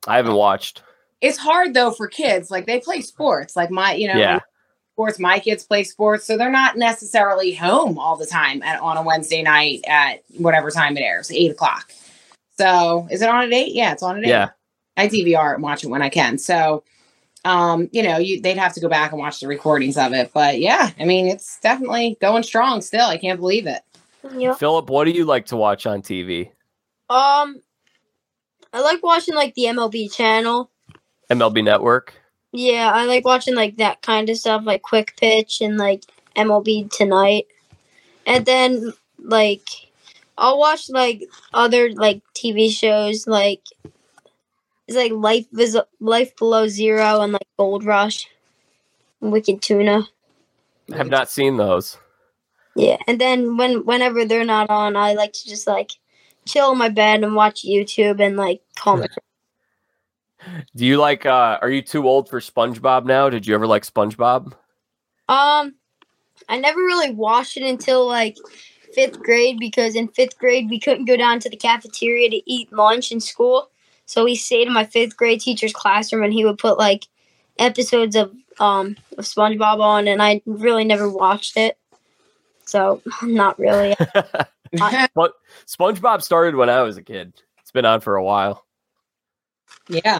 I haven't watched. It's hard though for kids. Like they play sports. Like my, you know, yeah. sports. My kids play sports, so they're not necessarily home all the time at, on a Wednesday night at whatever time it airs, eight o'clock. So is it on at eight? Yeah, it's on at eight. Yeah. I DVR it and watch it when I can. So, um, you know, you they'd have to go back and watch the recordings of it. But yeah, I mean, it's definitely going strong still. I can't believe it. Yep. Philip, what do you like to watch on TV? Um, I like watching like the MLB channel. MLB Network. Yeah, I like watching like that kind of stuff, like Quick Pitch and like MLB Tonight. And then like I'll watch like other like TV shows like it's like Life is Life Below Zero and like Gold Rush, Wicked Tuna. I have not seen those. Yeah, and then when whenever they're not on, I like to just like chill in my bed and watch YouTube and like comment. (laughs) Do you like uh are you too old for SpongeBob now? Did you ever like SpongeBob? Um, I never really watched it until like fifth grade because in fifth grade we couldn't go down to the cafeteria to eat lunch in school. So we stayed in my fifth grade teacher's classroom and he would put like episodes of um of SpongeBob on and I really never watched it. So (laughs) not really. (laughs) but SpongeBob started when I was a kid. It's been on for a while. yeah.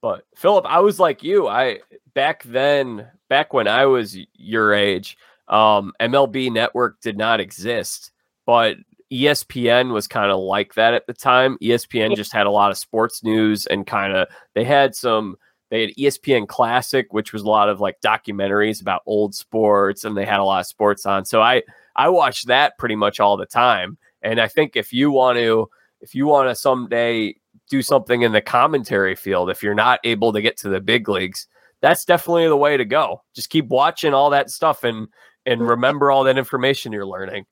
But Philip, I was like you. I back then, back when I was your age, um, MLB Network did not exist, but ESPN was kind of like that at the time. ESPN just had a lot of sports news and kind of they had some. They had ESPN Classic, which was a lot of like documentaries about old sports, and they had a lot of sports on. So I I watched that pretty much all the time. And I think if you want to, if you want to someday do something in the commentary field if you're not able to get to the big leagues that's definitely the way to go just keep watching all that stuff and and remember all that information you're learning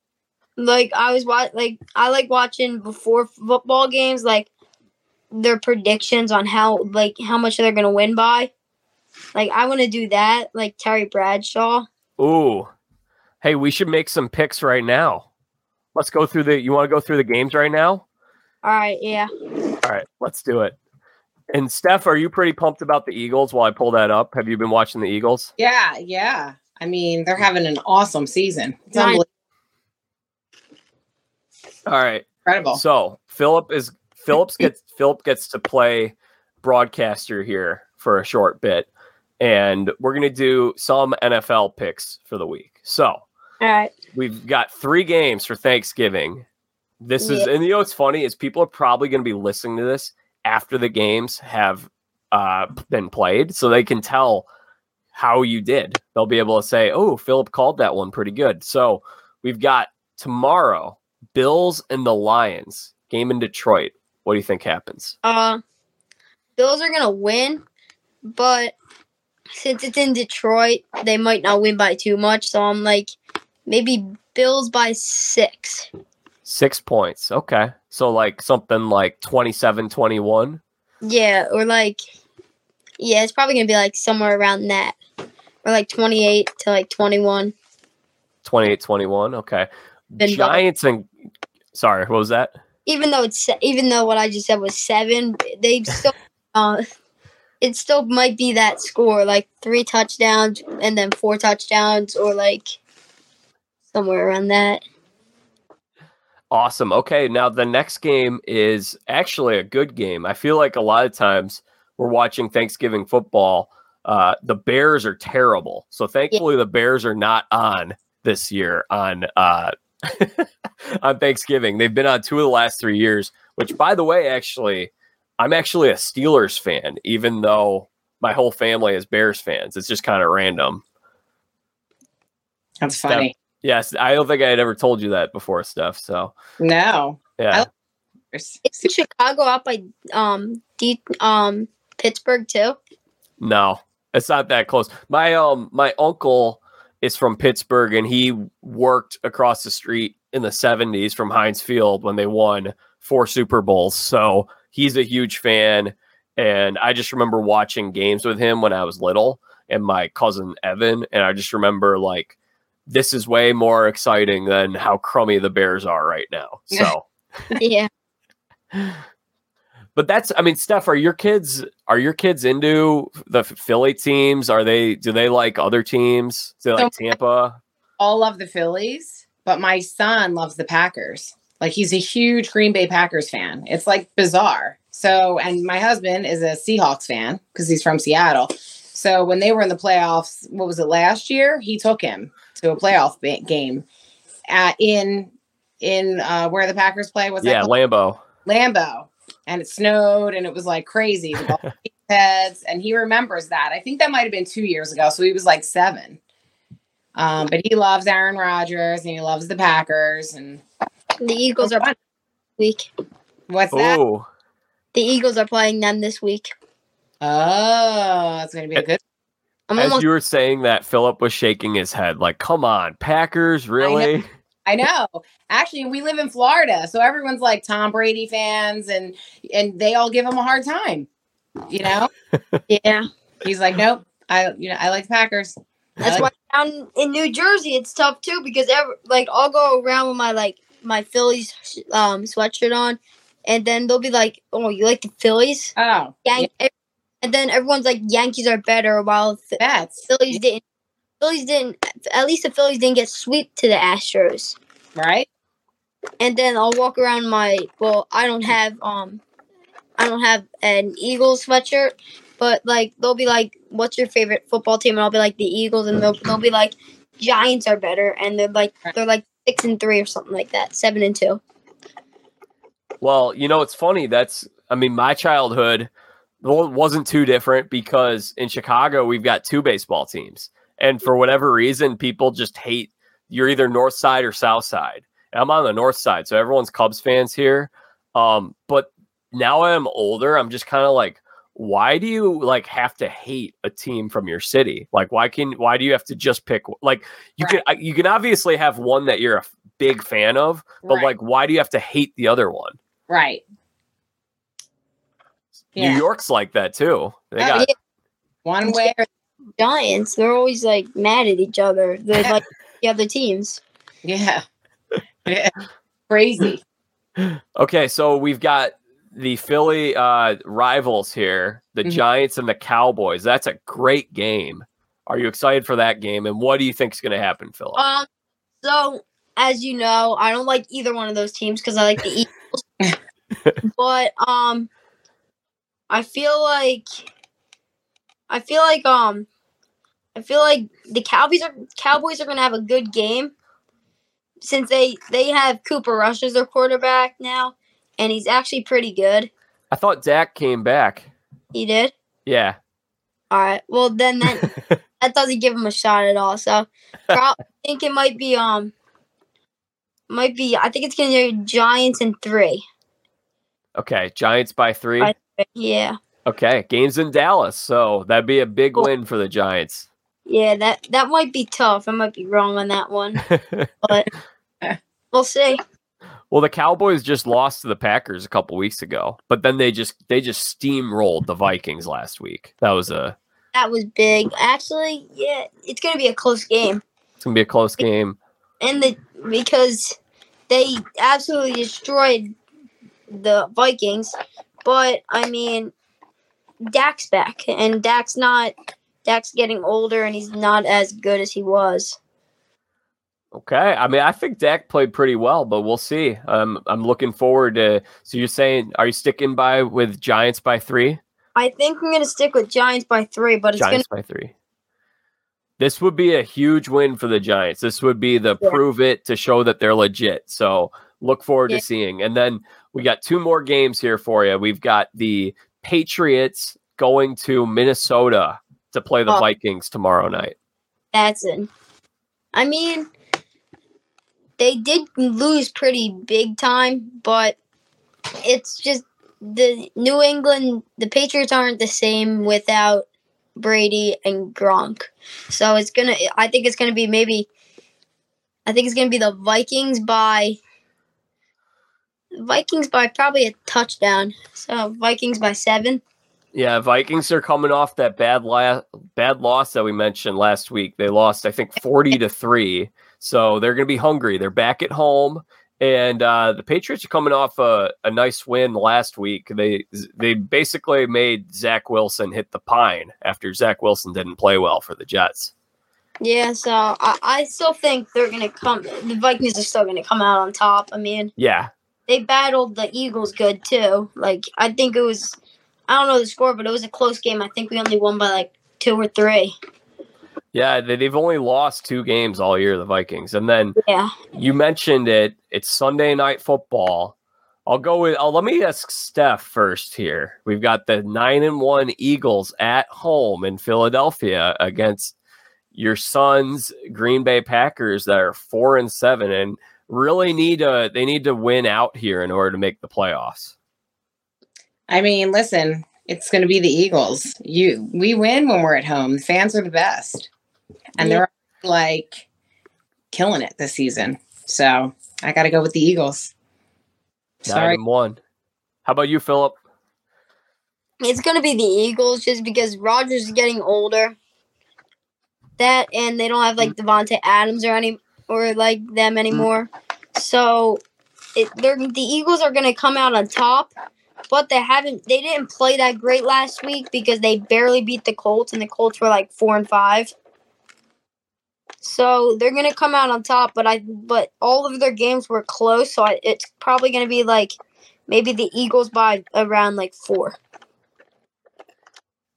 like I was watch like I like watching before football games like their predictions on how like how much they're gonna win by. Like I want to do that, like Terry Bradshaw. ooh hey we should make some picks right now let's go through the you want to go through the games right now All right, yeah. all right let's do it and steph are you pretty pumped about the eagles while i pull that up have you been watching the eagles Yeah, yeah. I mean, they're having an awesome season. It's unbelievable. All right incredible. So Philip is Phillips gets (laughs) Philip gets to play broadcaster here for a short bit, and we're gonna do some NFL picks for the week. So All right. we've got three games for Thanksgiving. This is Yeah. and you know what's funny is people are probably gonna be listening to this after the games have uh, been played, so they can tell how you did. They'll be able to say, "Oh, Philip called that one pretty good." So we've got tomorrow Bills and the Lions game in Detroit. What do you think happens? Uh, Bills are gonna win, but since it's in Detroit, they might not win by too much. So I'm like, maybe Bills by six. Six points. Okay. So like something like 27 21. Yeah, or like, yeah, it's probably gonna be like somewhere around that, or like 28 to like 21. 28 21. Okay. Double- Giants and sorry, what was that? Even though it's even though what I just said was seven, they (laughs) still, uh, it still might be that score, like three touchdowns and then four touchdowns, or like somewhere around that. Awesome. Okay. Now the next game is actually a good game. I feel like a lot of times we're watching Thanksgiving football. Uh, the Bears are terrible. So thankfully the Bears are not on this year on uh, (laughs) on Thanksgiving. They've been on two of the last three years, which by the way, actually, I'm actually a Steelers fan, even though my whole family is Bears fans. It's just kind of random. That's funny. Yes, I don't think I had ever told you that before, Steph. So No. yeah. Isn't Chicago out by um D um Pittsburgh too? No, it's not that close. My um my uncle is from Pittsburgh and he worked across the street in the 70s from Heinz Field when they won four Super Bowls. So he's a huge fan and I just remember watching games with him when I was little and my cousin Evan and I just remember like this is way more exciting than how crummy the Bears are right now. So (laughs) yeah. (laughs) But that's, I mean, Steph, are your kids are your kids into the Philly teams? Are they do they like other teams? Do they like Tampa? All love the Phillies, but my son loves the Packers. Like he's a huge Green Bay Packers fan. It's like bizarre. So, and my husband is a Seahawks fan because he's from Seattle. So when they were in the playoffs, what was it last year? He took him to a playoff game at, in in uh, where the Packers play. Was that Yeah? Lambo. Lambeau, and it snowed and it was like crazy. (laughs) The ball hit heads, and he remembers that. I think that might have been two years ago, so he was like seven. Um, but he loves Aaron Rodgers and he loves the Packers. And The Eagles are playing this week. what's that? Oh, The Eagles are playing them this week. Oh, that's going to be a good. I'm as almost you were saying that, Philip was shaking his head like, "Come on, Packers, really?" (laughs) I know. Actually, we live in Florida, so everyone's like Tom Brady fans, and and they all give him a hard time. You know, (laughs) yeah. he's like, nope. I you know I like the Packers. That's like- why down in New Jersey it's tough too because every, like I'll go around with my like my Phillies um sweatshirt on, and then they'll be like, "Oh, you like the Phillies?" Oh, Yan- And then everyone's like, "Yankees are better," while the that's Phillies didn't. Phillies didn't. At least the Phillies didn't get swept to the Astros. right. And then I'll walk around my. Well, I don't have um, I don't have an Eagles sweatshirt, but like they'll be like, "What's your favorite football team?" And I'll be like, "The Eagles," and they'll they'll be like, "Giants are better," and they're like they're like six and three or something like that, seven and two. Well, you know, it's funny. That's, I mean, my childhood wasn't too different because in Chicago, we've got two baseball teams. And for whatever reason, people just hate you're either north side or south side. And I'm on the north side. So everyone's Cubs fans here. Um, but now I'm older, I'm just kind of like, why do you like have to hate a team from your city? Like, why can why do you have to just pick like you can you can obviously have one that you're a big fan of, but Right. like why do you have to hate the other one? Right. New Yeah. York's like that too. They Oh, got yeah. One way. or- Giants, they're always like mad at each other. They're like the other teams. Yeah. Yeah. Crazy. okay. So we've got the Philly uh, rivals here, the Mhm. Giants and the Cowboys. That's a great game. Are you excited for that game? And what do you think is going to happen, Philip? Um, so as you know, I don't like either one of those teams because I like the Eagles. (laughs) but um, I feel like I feel like um, I feel like the Cowboys are Cowboys are gonna have a good game since they they have Cooper Rush as their quarterback now, and he's actually pretty good. I thought Dak came back. He did. Yeah. All right. Well, then that (laughs) that doesn't give him a shot at all. So I think it might be um might be I think it's gonna be Giants in three. okay. Giants by three. By- Yeah. Okay. Games in Dallas. So that'd be a big Cool. win for the Giants. Yeah, that that might be tough. I might be wrong on that one. (laughs) But uh, we'll see. well, the Cowboys just lost to the Packers a couple weeks ago, but then they just they just steamrolled the Vikings last week. That was a That was big. Actually, yeah, it's gonna be a close game. it's gonna be a close game. And the because they absolutely destroyed the Vikings. But I mean Dak's back and Dak's not Dak's getting older and he's not as good as he was. Okay. I mean, I think Dak played pretty well, but we'll see. Um, I'm looking forward to. So you're saying, are you sticking by with Giants by three? I think I'm gonna stick with Giants by three, but it's going Giants by three. This would be a huge win for the Giants. This would be the Yeah. prove it to show that they're legit. So look forward Yeah. to seeing. And then we got two more games here for you. We've got the Patriots going to Minnesota to play the Oh. Vikings tomorrow night. That's it. I mean, they did lose pretty big time, but it's just the New England, the Patriots aren't the same without Brady and Gronk. So it's gonna. I think it's gonna be maybe. I think it's gonna be the Vikings by. Vikings by probably a touchdown. So Vikings by seven. Yeah, Vikings are coming off that bad la- bad loss that we mentioned last week. They lost, I think, (laughs) forty to three. So they're going to be hungry. They're back at home, And uh, the Patriots are coming off a, a nice win last week. They they basically made Zach Wilson hit the pine after Zach Wilson didn't play well for the Jets. Yeah, so I, I still think they're gonna come. The Vikings are still gonna come out on top. I mean, Yeah, they battled the Eagles good too. Like I think it was, I don't know the score, but it was a close game. I think we only won by like two or three. yeah. they- They've only lost two games all year, the Vikings. And then Yeah, you mentioned it. It's Sunday night football. I'll go with. Oh, let me ask Steph first here. We've got the nine and one Eagles at home in Philadelphia against your son's Green Bay Packers that are four and seven and really need to. They need to win out here in order to make the playoffs. I mean, listen, it's going to be the Eagles. You, we win when we're at home. The fans are the best, and Yeah. they're like killing it this season. So I got to go with the Eagles. Nine Sorry, and one. How about you, Philip? it's gonna be the Eagles just because Rodgers is getting older. That and they don't have like Davante Adams or any or like them anymore. So it, they're the Eagles are gonna come out on top, but they haven't. They didn't play that great last week because they barely beat the Colts, and the Colts were like four and five. So they're gonna come out on top, but I but all of their games were close, so I, it's probably gonna be like maybe the Eagles by around like four.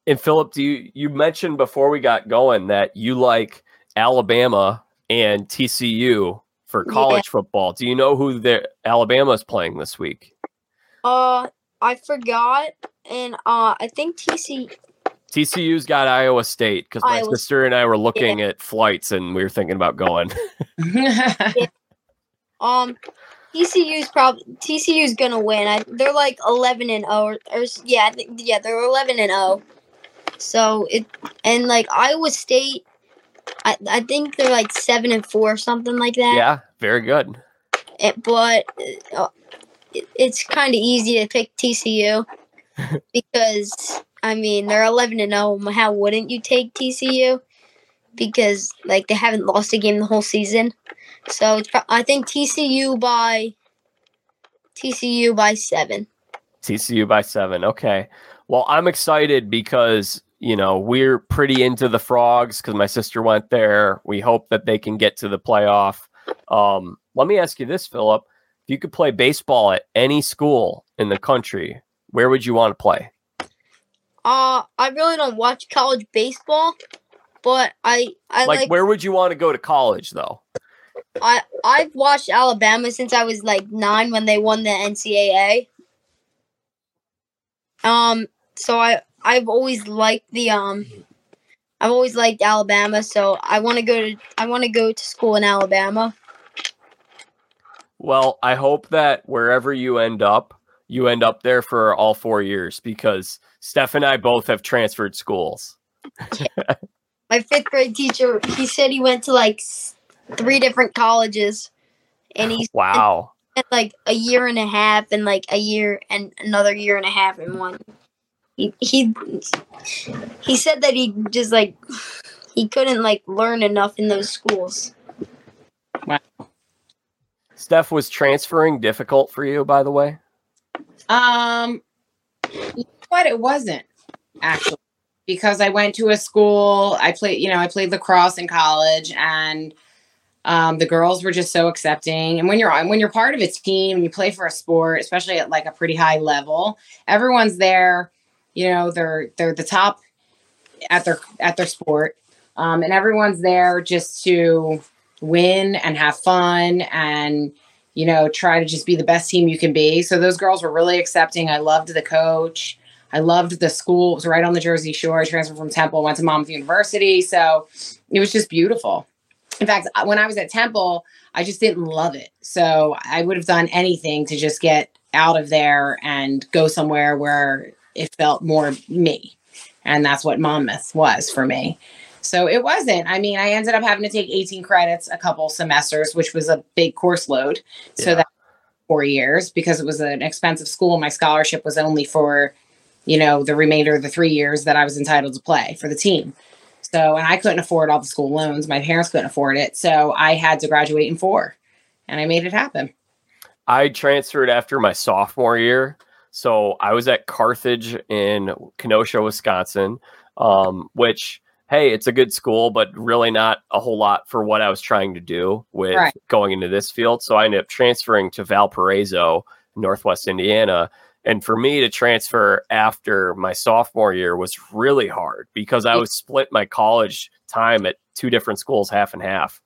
And Philip, do you you mentioned before we got going that you like Alabama and TCU for Yeah. college football. Do you know who the Alabama's playing this week? Uh, I forgot, and uh, I think TC. TCU's got Iowa State because my Iowa sister and I were looking at flights and we were thinking about going. (laughs) Um, TCU's probably TCU's gonna win. I, they're like eleven and zero, or, or yeah, I think, yeah, they're eleven and zero. So it and like Iowa State, I I think they're like seven and four, or something like that. yeah, very good. It, but uh, it, it's kind of easy to pick TCU because I mean they're eleven and zero. How wouldn't you take TCU? Because like they haven't lost a game the whole season, so pro- I think TCU by TCU by seven. TCU by seven. Okay. Well, I'm excited because, you know, we're pretty into the frogs because my sister went there. We hope that they can get to the playoff. Um, let me ask you this, Philip. If you could play baseball at any school in the country, where would you want to play? Uh, I really don't watch college baseball, but I I like, like, where would you want to go to college, though? I I've watched Alabama since I was like nine when they won the NCAA. Um, so I I've always liked the um, I've always liked Alabama. So I want to go to I want to go to school in Alabama. Well, I hope that wherever you end up, you end up there for all four years because Steph and I both have transferred schools. (laughs) My fifth grade teacher he said he went to like three different colleges, and he Wow. spent like a year and a half and like a year and another year and a half in one. He he he said that he just like he couldn't like learn enough in those schools. Steph, was transferring difficult for you, by the way? Um, but? It wasn't actually because I went to a school. I played, you know, I played lacrosse in college, and um, the girls were just so accepting. And when you're when you're part of a team and you play for a sport, especially at like a pretty high level, everyone's there. You know, they're they're the top at their at their sport, um, and everyone's there just to win and have fun and you know, try to just be the best team you can be. So those girls were really accepting. I loved the coach. I loved the school. It was right on the Jersey Shore. I transferred from Temple, went to Monmouth University. So it was just beautiful. In fact, uh, when I was at Temple, I just didn't love it. So I would have done anything to just get out of there and go somewhere where it felt more me. And that's what Monmouth was for me. So it wasn't. I mean, I ended up having to take 18 credits a couple semesters, which was a big course load. So Yeah. that four years because it was an expensive school. My scholarship was only for, you know, the remainder of the three years that I was entitled to play for the team. So, and I couldn't afford all the school loans. My parents couldn't afford it. So I had to graduate in four and I made it happen. I transferred after my sophomore year. So I was at Carthage in Kenosha, Wisconsin, um, which, hey, it's a good school, but really not a whole lot for what I was trying to do with Right. going into this field. So I ended up transferring to Valparaiso, Northwest Indiana. And for me to transfer after my sophomore year was really hard because I was split my college time at two different schools, half and half.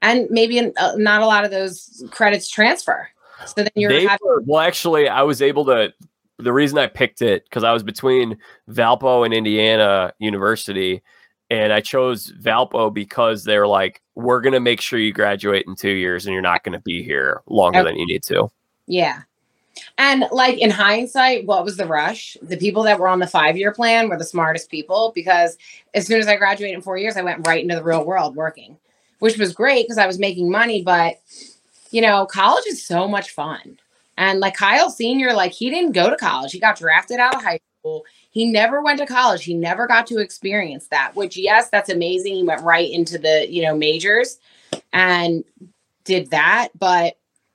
And maybe uh, not a lot of those credits transfer. So then you're having, were- well, actually, I was able to. The reason I picked it because I was between Valpo and Indiana University, and I chose Valpo because they're like, we're gonna make sure you graduate in two years, and you're not gonna be here longer Okay. than you need to. yeah. And like in hindsight, what was the rush? The people that were on the five year plan were the smartest people because as soon as I graduated in four years, I went right into the real world working, which was great because I was making money. But, you know, college is so much fun. And like Kyle Senior, like he didn't go to college, he got drafted out of high school. He never went to college. He never got to experience that, which, yes, that's amazing. He went right into the, you know, majors and did that. But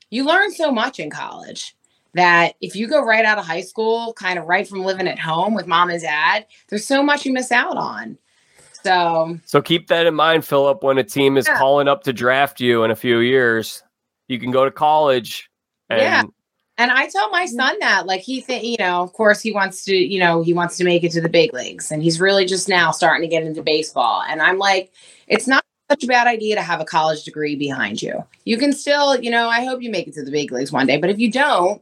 you learn so much in college that if you go right out of high school, kind of right from living at home with mom and dad, there's so much you miss out on. So, So keep that in mind, Philip. When a team is Yeah. calling up to draft you in a few years, you can go to college. And Yeah. And I tell my son that, like, he think, you know, of course, he wants to, you know, he wants to make it to the big leagues, and he's really just now starting to get into baseball. And I'm like, it's not such a bad idea to have a college degree behind you. You can still, you know, I hope you make it to the big leagues one day, but if you don't,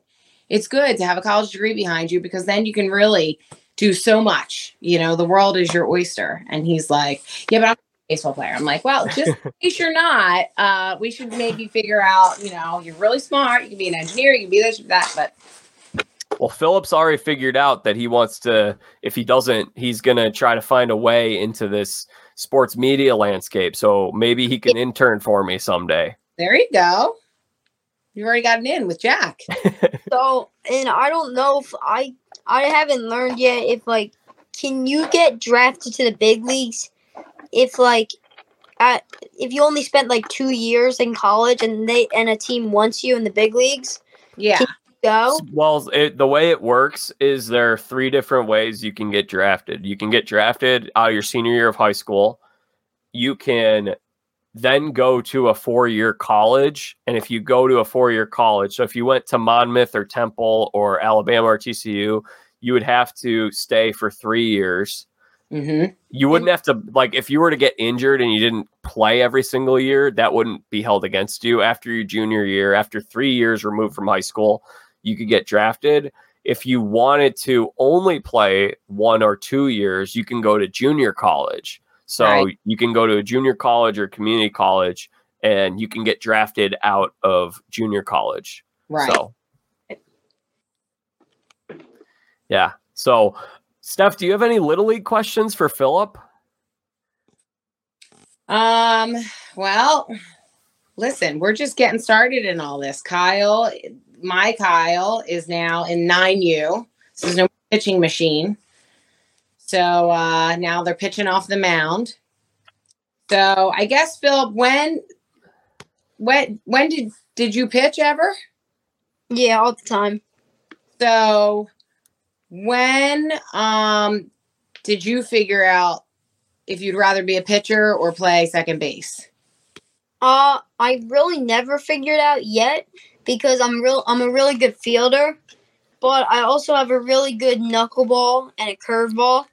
it's good to have a college degree behind you because then you can really do so much. You know, the world is your oyster. And he's like, yeah, but I'm baseball player. I'm like, well, just (laughs) in case you're not, uh, we should maybe figure out, you know, you're really smart. You can be an engineer, you can be this, that, but Well, Phillips already figured out that he wants to, if he doesn't, he's going to try to find a way into this sports media landscape. So maybe he can intern for me someday. there you go. You've already got an in with Jack. (laughs) So, and I don't know if I I haven't learned yet if like can you get drafted to the big leagues if like at if you only spent like 2 years in college and they and a team wants you in the big leagues Yeah. go Well, it, the way it works is there are three different ways you can get drafted. You can get drafted out of your senior year of high school. You can then go to a four year college. And if you go to a four year college, so if you went to Monmouth or Temple or Alabama or TCU, you would have to stay for three years. Mm-hmm. You wouldn't have to, like, if you were to get injured and you didn't play every single year, that wouldn't be held against you. After your junior year, after three years removed from high school, you could get drafted. If you wanted to only play one or two years, you can go to junior college. So Right. you can go to a junior college or community college and you can get drafted out of junior college. Right. So, yeah. So, Steph, do you have any Little League questions for Philip? Um, well, listen, we're just getting started in all this. Kyle, my Kyle is now in 9U. So there's no pitching machine. So uh now they're pitching off the mound. So I guess Philip, when when when did did you pitch ever? yeah all the time So when um did you figure out if you'd rather be a pitcher or play second base? uh I really never figured out yet because I'm real I'm a really good fielder but I also have a really good knuckleball and a curveball.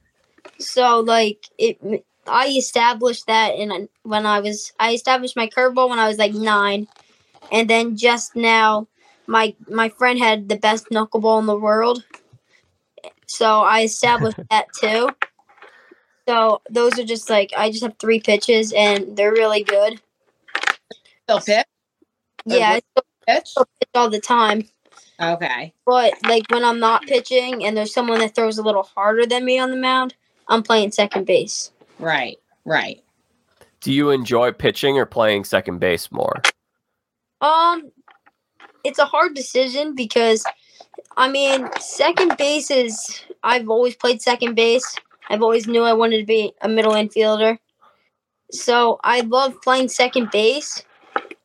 So like it I established that in when I was I established my curveball when I was like 9 and then just now my my friend had the best knuckleball in the world so I established (laughs) that too so those are just like I just have three pitches and they're really good Still pitch? Yeah I still Pitch? pitch all the time Okay. but like when I'm not pitching and there's someone that throws a little harder than me on the mound I'm playing second base Right. Right. Do you enjoy pitching or playing second base more? Um, it's a hard decision because, I mean, second base is. I've always played second base. I've always knew I wanted to be a middle infielder. So I love playing second base,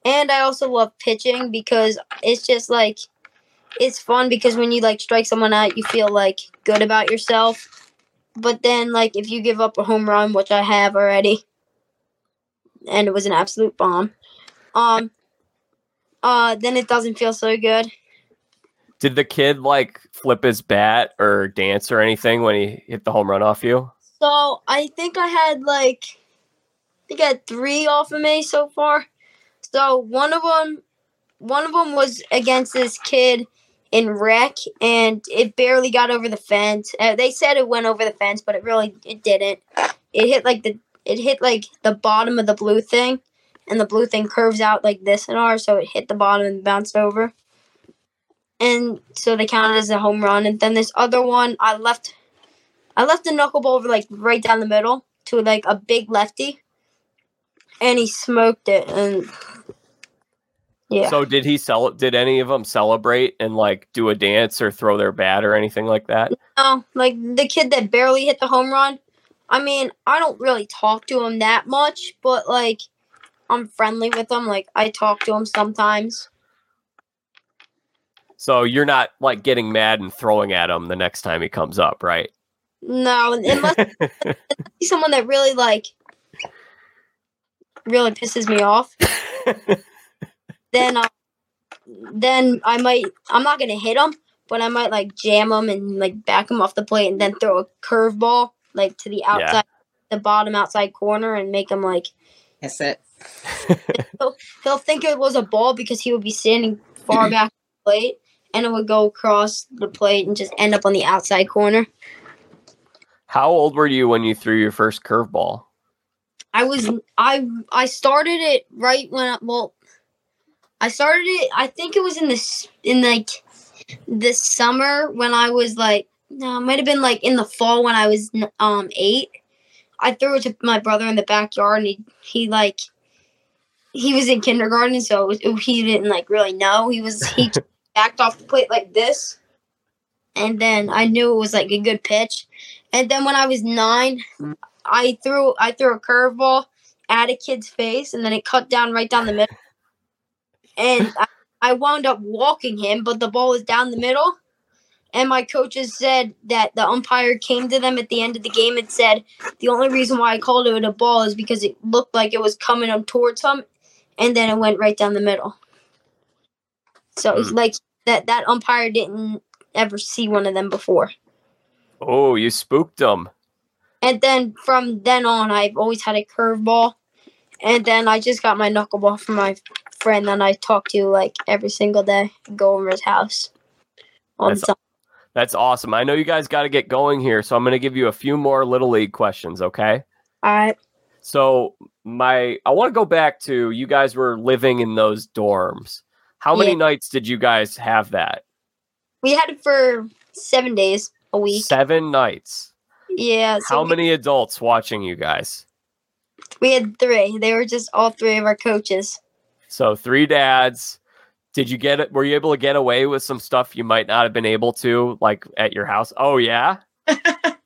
And I also love pitching because it's just like it's fun because when you like strike someone out, you feel like good about yourself. But then like if you give up a home run, which I have already, and it was an absolute bomb, um, uh, then it doesn't feel so good. Did the kid like flip his bat or dance or anything when he hit the home run off you? So I think I had like, I think I had three off of me so far. So one of them, one of them was against this kid in rec, and it barely got over the fence. Uh, they said it went over the fence, but it really it didn't. It hit like the it hit like the bottom of the blue thing, and the blue thing curves out like this in ours, so it hit the bottom and bounced over. And so they counted as a home run. And then this other one, I left, I left the knuckleball over like right down the middle to like a big lefty, and he smoked it. And yeah, So did he sell Did any of them celebrate and like do a dance or throw their bat or anything like that? no, like the kid that barely hit the home run. I mean, I don't really talk to him that much, but like I'm friendly with him. Like I talk to him sometimes. So you're not like getting mad and throwing at him the next time he comes up, right? No, unless (laughs) he's someone that really like really pisses me off, then uh, then I might I'm not gonna hit him, but I might like jam him and like back him off the plate and then throw a curveball like to the outside, the bottom outside corner and make him like That's it. (laughs) he'll think it was a ball because he would be standing far (clears throat) back from the plate and it would go across the plate and just end up on the outside corner. How old were you when you threw your first curveball? I was I I started it right when I, well I started it I think it was in this in like this summer when I was like no it might have been like in the fall when I was um 8 I threw it to my brother in the backyard and he he like he was in kindergarten so it was, he didn't like really know he was he (laughs) backed off the plate like this and then I knew it was like a good pitch and then when I was 9 I threw I threw a curveball at a kid's face, and then it cut down right down the middle. And I, I wound up walking him, but the ball was down the middle. And my coaches said that the umpire came to them at the end of the game and said the only reason why I called it a ball is because it looked like it was coming up towards him, and then it went right down the middle. So it's Hmm. like that that umpire didn't ever see one of them before. Oh, you spooked them. And then from then on, I've always had a curveball. And then I just got my knuckleball from my friend that I talk to like every single day. Go over his house That's. That's awesome. I know you guys got to get going here, so I'm going to give you a few more little league questions, okay? All right. So, my I want to go back to you guys were living in those dorms. How many Yeah. nights did you guys have that? We had it for seven days a week. 7 nights. Yeah. So How we, many adults watching you guys? we had three. They were just all three of our coaches. So, 3 dads. Did you get it? Were you able to get away with some stuff you might not have been able to like at your house? Oh yeah. But (laughs)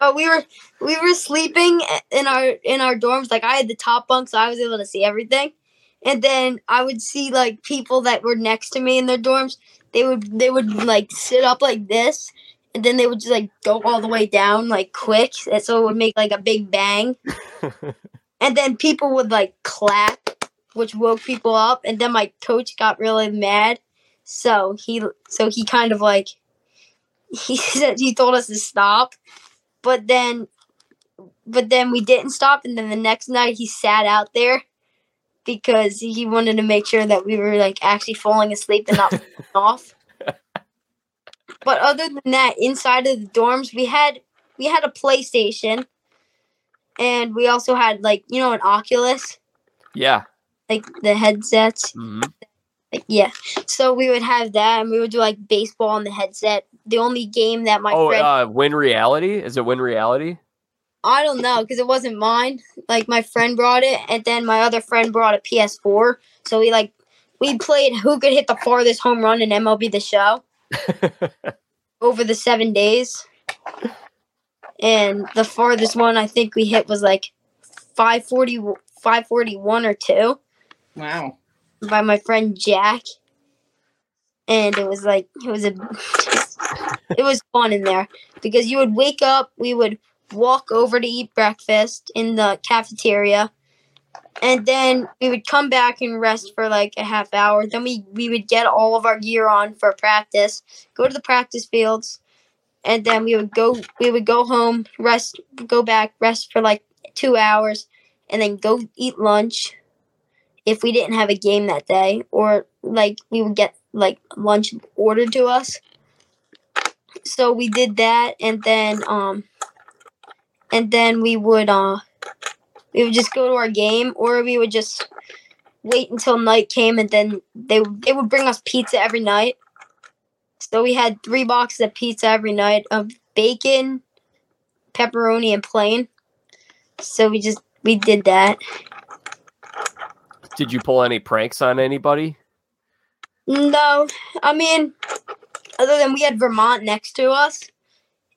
oh, we were we were sleeping in our in our dorms. Like I had the top bunk, so I was able to see everything. And then I would see like people that were next to me in their dorms. They would they would like sit up like this, and then they would just like go all the way down like quick, and so it would make like a big bang. (laughs) and then people would like clap, which woke people up. And then my coach got really mad, so he so he kind of like (laughs) he said he told us to stop but then but then we didn't stop and then the next night he sat out there because he wanted to make sure that we were like actually falling asleep and not (laughs) falling off but other than that inside of the dorms we had we had a playstation and we also had like you know an oculus yeah. like the headsets Mhm. like, yeah so we would have that and we would do like baseball on the headset the only game that my Oh, friend uh, Win Reality? Is it Win Reality? I don't know because it wasn't mine. Like my friend brought it, and then my other friend brought a PS4. So we like we played who could hit the farthest home run in MLB the Show (laughs) over the seven days, and the farthest one I think we hit was like 540, 541 or two. Wow. by my friend Jack, and it was like it was a (laughs) it was fun in there because you would wake up, we would walk over to eat breakfast in the cafeteria, and then we would come back and rest for like a half hour. Then we we would get all of our gear on for practice, go to the practice fields, and then we would go we would go home, rest, go back, rest for like two hours, and then go eat lunch if we didn't have a game that day. Or like we would get like lunch ordered to us. So we did that and then um and then we would uh we would just go to our game or we would just wait until night came and then they they would bring us pizza every night. So we had three boxes of pizza every night of bacon pepperoni and plain. So we just we did that. Did you pull any pranks on anybody? No, I mean, other than we had Vermont next to us,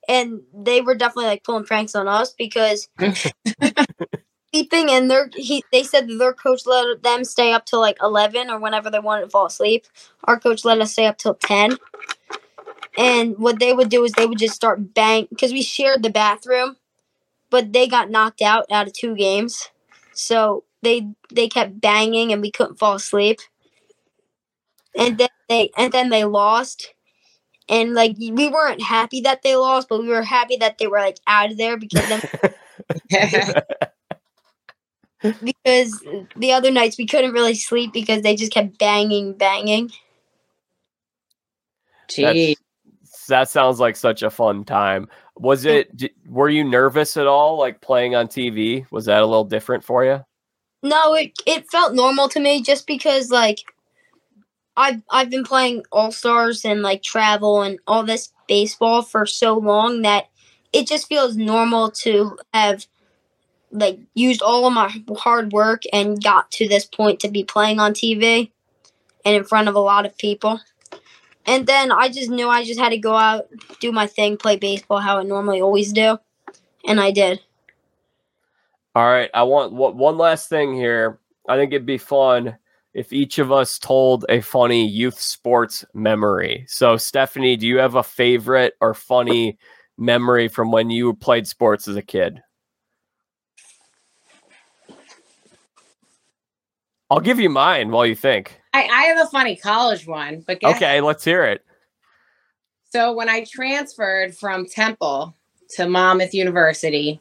and they were definitely like pulling pranks on us because (laughs) sleeping and their he they said that their coach let them stay up till like eleven or whenever they wanted to fall asleep. Our coach let us stay up till ten. And what they would do is they would just start bang because we shared the bathroom, but they got knocked out out of two games, so they they kept banging and we couldn't fall asleep and then they and then they lost and like we weren't happy that they lost but we were happy that they were like out of there because then because the other nights we couldn't really sleep because they just kept banging banging Gee. That sounds like such a fun time. Was it? d- Were you nervous at all, like playing on TV? Was that a little different for you? no it, it felt normal to me just because like I've, I've been playing all stars and like travel and all this baseball for so long that it just feels normal to have like used all of my hard work and got to this point to be playing on TV and in front of a lot of people. And then I just knew I just had to go out, do my thing, play baseball how I normally always do. And I did. All right, I want one last thing here. I think it'd be fun if each of us told a funny youth sports memory. So, Stephanie, do you have a favorite or funny memory from when you played sports as a kid? I'll give you mine while you think. I, I have a funny college one, but Okay, let's hear it. So when I transferred from Temple to Monmouth University,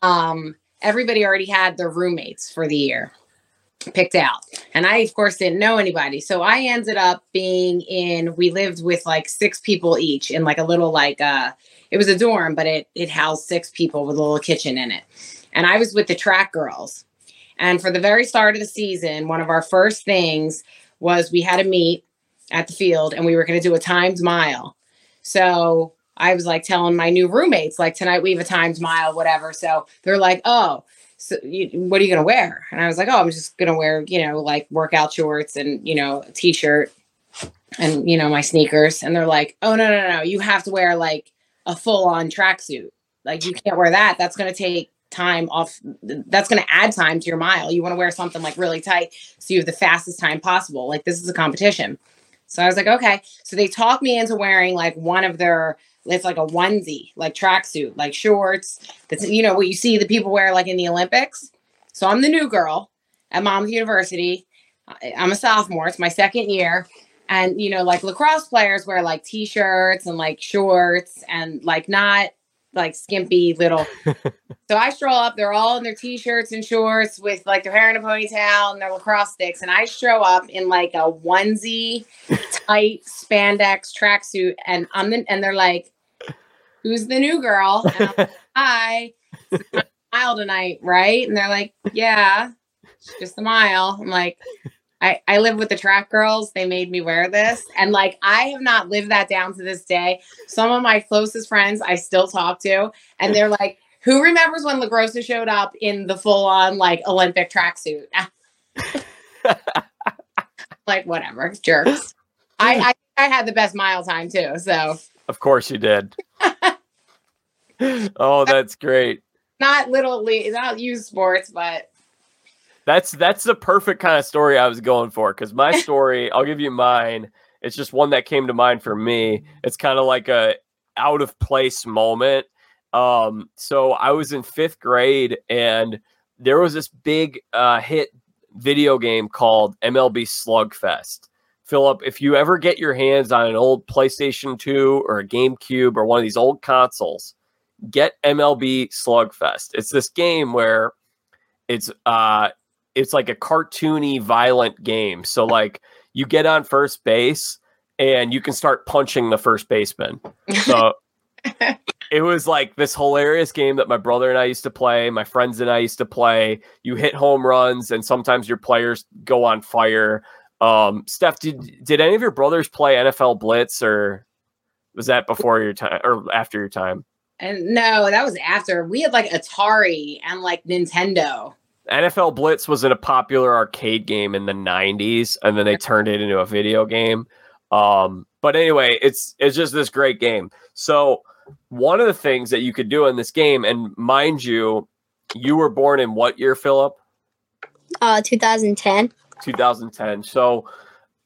um, everybody already had their roommates for the year picked out. And I, of course, didn't know anybody. So I ended up being in, we lived with like six people each in like a little, like, uh, it was a dorm, but it, it housed six people with a little kitchen in it. And I was with the track girls. And for the very start of the season, one of our first things was we had a meet at the field and we were going to do a timed mile. So I was like telling my new roommates, like tonight we have a timed mile, whatever. So they're like, oh, so you, what are you going to wear? And I was like, oh, I'm just going to wear, you know, like workout shorts and, you know, a t-shirt and, you know, my sneakers. And they're like, oh, no, no, no, you have to wear like a full on tracksuit. Like you can't wear that. That's going to take time off. That's going to add time to your mile. You want to wear something like really tight so you have the fastest time possible. Like this is a competition. So I was like, okay. So they talked me into wearing like one of their, it's like a onesie, like tracksuit, like shorts. That's you know what you see the people wear like in the Olympics. So I'm the new girl at Monmouth University. I'm a sophomore. It's my second year. And you know, like lacrosse players wear like t-shirts and like shorts and like not like skimpy little. (laughs) so I stroll up, they're all in their t-shirts and shorts with like their hair in a ponytail and their lacrosse sticks. And I show up in like a onesie, tight spandex tracksuit, and I'm the, and they're like, "Who's the new girl?" (laughs) Like, Hi, mile tonight, right? And they're like, "Yeah, just a mile." I'm like. I, I live with the track girls. They made me wear this. And like, I have not lived that down to this day. Some of my closest friends I still talk to, and they're like, who remembers when LaGrossa showed up in the full on like Olympic tracksuit? (laughs) like, whatever, jerks. I, I I had the best mile time too. So Of course you did. (laughs) oh, that's great. not little league, not youth sports, but That's that's the perfect kind of story I was going for because my (laughs) story, I'll give you mine. It's just one that came to mind for me. It's kind of like a out of place moment. Um, so I was in fifth grade and there was this big uh, hit video game called MLB Slugfest. Philip, if you ever get your hands on an old PlayStation 2 or a GameCube or one of these old consoles, get MLB Slugfest. It's this game where it's uh it's like a cartoony violent game. So like you get on first base and you can start punching the first baseman. So (laughs) it was like this hilarious game that my brother and I used to play, my friends and I used to play. You hit home runs and sometimes your players go on fire. Um, Steph, did did any of your brothers play NFL Blitz or was that before your time or after your time? And no, that was after. We had like Atari and like Nintendo. NFL Blitz was in a popular arcade game in the 90s and then they turned it into a video game. Um, but anyway, it's it's just this great game. So one of the things that you could do in this game, and mind you, you were born in what year, Philip? Uh, 2010. 2010. So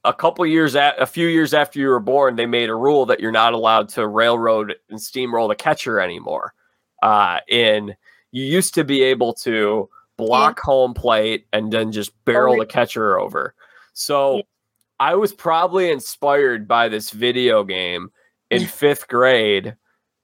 a couple years at a few years after you were born, they made a rule that you're not allowed to railroad and steamroll the catcher anymore. Uh, and you used to be able to block yeah. home plate and then just barrel the catcher over. So yeah. I was probably inspired by this video game in (laughs) fifth grade.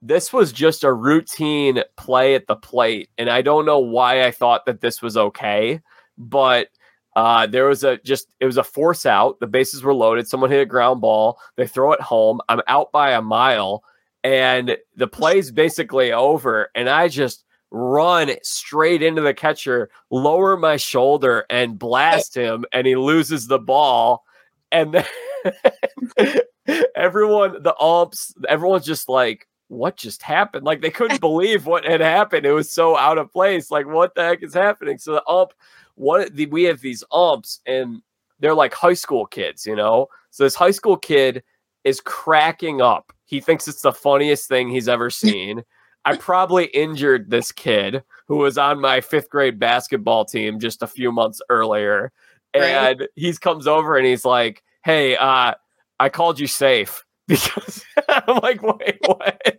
This was just a routine play at the plate. And I don't know why I thought that this was okay, but uh, there was a just it was a force out. The bases were loaded. Someone hit a ground ball. They throw it home. I'm out by a mile, and the play's basically over. And I just run straight into the catcher, lower my shoulder, and blast him, and he loses the ball. And then (laughs) everyone, the umps, everyone's just like, what just happened? Like they couldn't (laughs) believe what had happened. It was so out of place. Like, what the heck is happening? So the ump what the, we have these umps and they're like high school kids, you know? So this high school kid is cracking up. He thinks it's the funniest thing he's ever seen. I probably injured this kid who was on my fifth grade basketball team just a few months earlier. And right. he comes over and he's like, Hey, uh, I called you safe (laughs) because I'm like, wait, what?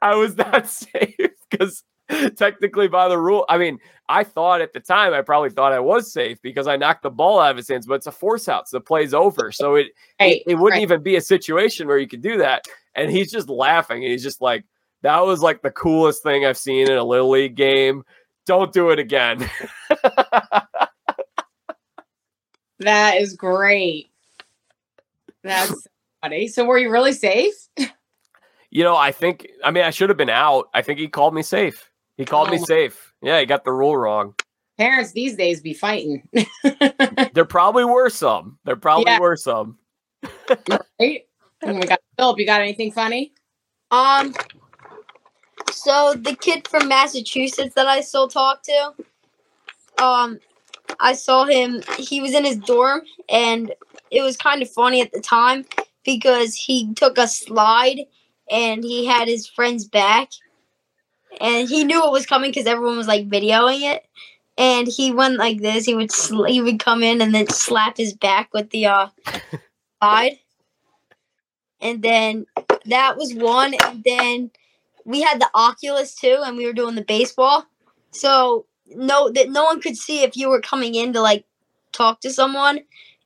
I was not (laughs) safe because (laughs) technically by the rule. I mean, I thought at the time I probably thought I was safe because I knocked the ball out of his hands, but it's a force out, so the play's over. So it right, it, it, wouldn't right. even be a situation where you could do that. And he's just laughing, and he's just like, "That was like the coolest thing I've seen in a little league game. Don't do it again." (laughs) that is great. That's funny. So were you really safe? You know, I think. I mean, I should have been out. I think he called me safe. He called oh. me safe. Yeah, he got the rule wrong. Parents these days be fighting. (laughs) there probably were some. There probably yeah. were some. right? Oh my God. Philip, you got anything funny? Um, so the kid from Massachusetts that I still talk to, um, I saw him. He was in his dorm, and it was kind of funny at the time because he took a slide and he had his friend's back, and he knew it was coming because everyone was like videoing it. And he went like this. He would sl- he would come in and then slap his back with the uh (laughs) side. And then that was one. And then we had the Oculus too, and we were doing the baseball. So no, that no one could see if you were coming in to like talk to someone,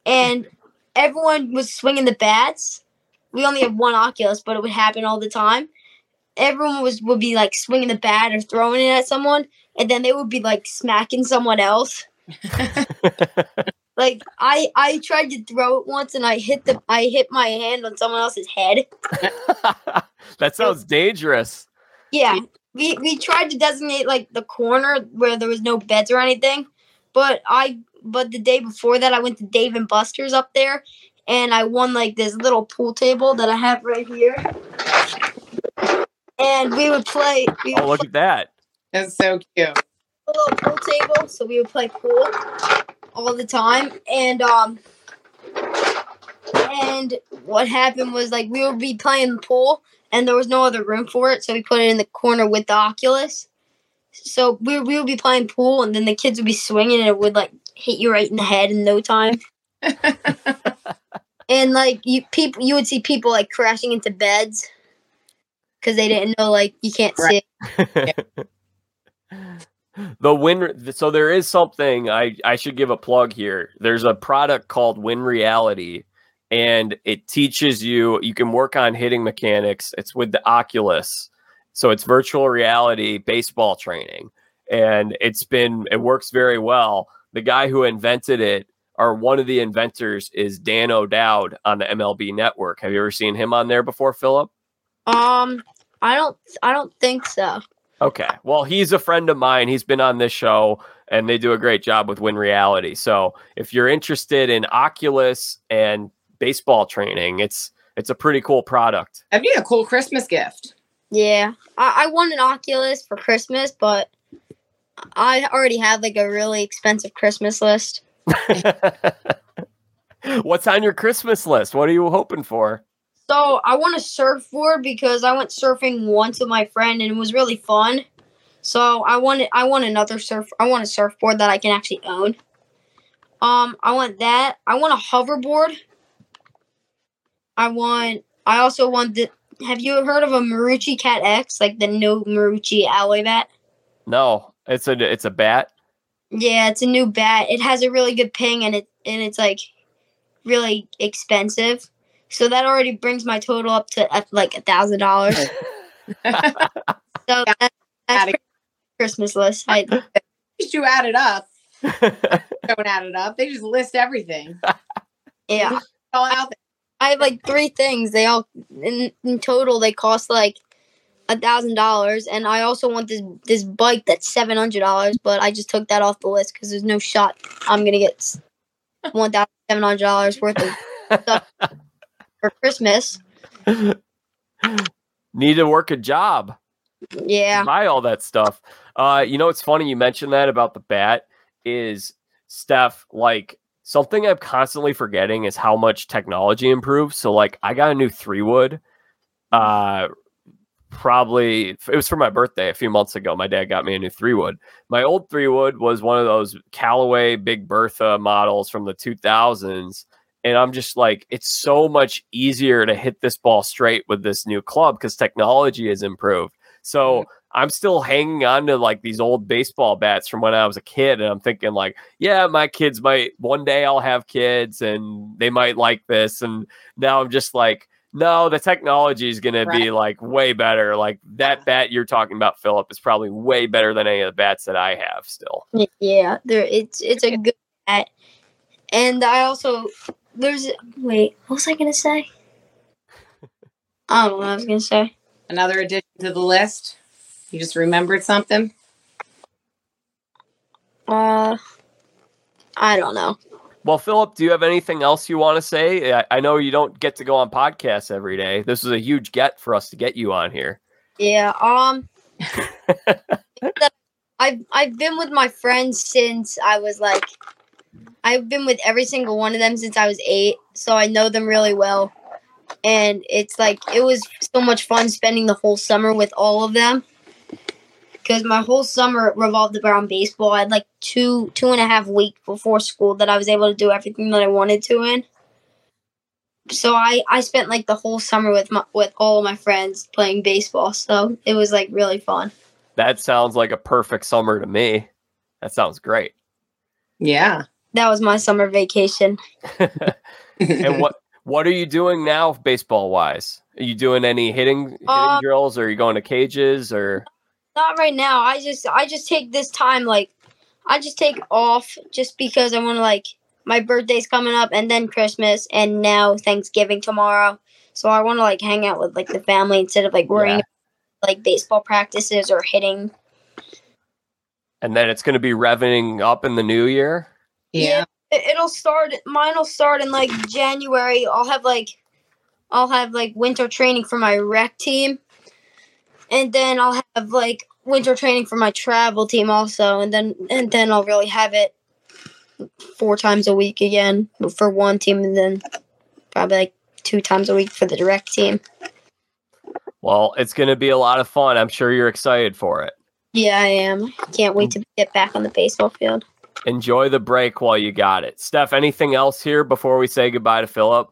and everyone was swinging the bats. We only have one Oculus, but it would happen all the time everyone was would be like swinging the bat or throwing it at someone, and then they would be like smacking someone else. (laughs) like I I tried to throw it once and I hit the I hit my hand on someone else's head. (laughs) that sounds dangerous. Yeah. We we tried to designate like the corner where there was no beds or anything. But I but the day before that I went to Dave and Buster's up there and I won like this little pool table that I have right here and we would play. We would oh, look play, at that! That's so cute. A little pool table, so we would play pool all the time, and um, and what happened was like we would be playing pool, and there was no other room for it, so we put it in the corner with the Oculus. so we we would be playing pool, and then the kids would be swinging, and it would like hit you right in the head in no time. (laughs) and like you people, you would see people like crashing into beds because they didn't know like you can't Right. see. (laughs) the win so there is something I, I should give a plug here. There's a product called win reality and it teaches you you can work on hitting mechanics. It's with the oculus. So it's virtual reality baseball training and it's been it works very well. The guy who invented it or one of the inventors is dan o'dowd on the mlb network. Have you ever seen him on there before philip? Um, I don't I don't think so. Okay. Well, he's a friend of mine. He's been on this show and they do a great job with Win Reality. So, if you're interested in Oculus and baseball training, it's it's a pretty cool product. That'd be a cool Christmas gift. Yeah, I, I want an Oculus for Christmas, but I already have like a really expensive Christmas list. (laughs) What's on your Christmas list? What are you hoping for? So I want a surfboard because I went surfing once with my friend and it was really fun. So I wanted I want another surf I want a surfboard that I can actually own. Um I want that. I want a hoverboard. I want I also want the have you heard of a Marucci Cat X, like the new Marucci alloy bat? No, it's a it's a bat. Yeah, it's a new bat. It has a really good ping and it and it's like really expensive. So that already brings my total up to uh, like a thousand dollars. (laughs) So that, that's Adding- pretty Christmas list. I, (laughs) least you add it up. (laughs) Don't add it up. They just list everything. yeah, All out there. I have like three things. They all in, in total they cost like a thousand dollars, and I also want this this bike that's seven hundred dollars. But I just took that off the list because there's no shot I'm gonna get one thousand seven hundred dollars worth of stuff for Christmas. (laughs) Need to work a job. Yeah, buy all that stuff. Uh, you know, it's funny you mentioned that about the bat is Steph, like something I'm constantly forgetting is how much technology improves. So like I got a new three wood. Uh probably it was for my birthday a few months ago. My dad got me a new three wood. My old three wood was one of those Callaway Big Bertha models from the 2000s. And I'm just like, it's so much easier to hit this ball straight with this new club because technology has improved. So I'm still hanging on to like these old baseball bats from when I was a kid. And I'm thinking, like, yeah, my kids might one day I'll have kids and they might like this. And now I'm just like, no, the technology is going to be like way better. Like that bat you're talking about, Philip, is probably way better than any of the bats that I have still. Yeah, there it's it's a good bat. And I also there's wait, what was I gonna say? I don't know what I was gonna say. Another addition to the list. You just remembered something. Uh I don't know. Well, Philip, do you have anything else you want to say? I, I know you don't get to go on podcasts every day. This is a huge get for us to get you on here. Yeah, um (laughs) I've I've been with my friends since I was like I've been with every single one of them since I was eight, so I know them really well. And it's like it was so much fun spending the whole summer with all of them. Because my whole summer revolved around baseball. I had like two two and a half weeks before school that I was able to do everything that I wanted to in. So I I spent like the whole summer with my with all of my friends playing baseball. So it was like really fun. That sounds like a perfect summer to me. That sounds great. Yeah. That was my summer vacation. (laughs) (laughs) and what what are you doing now, baseball wise? Are you doing any hitting hitting Um, drills? Or are you going to cages? Or Not right now. I just I just take this time like I just take off just because I want to like my birthday's coming up and then Christmas and now Thanksgiving tomorrow. So I want to like hang out with like the family instead of like worrying Yeah. about, like baseball practices or hitting. and then it's going to be revving up in the new year. Yeah. It- It'll start mine will start in like January. I'll have like I'll have like winter training for my rec team. And then I'll have like winter training for my travel team also and then and then I'll really have it four times a week again for one team and then probably like two times a week for the direct team. Well, it's going to be a lot of fun. I'm sure you're excited for it. Yeah, I am. Can't wait mm. to get back on the baseball field. Enjoy the break while you got it. Steph, anything else here before we say goodbye to Philip?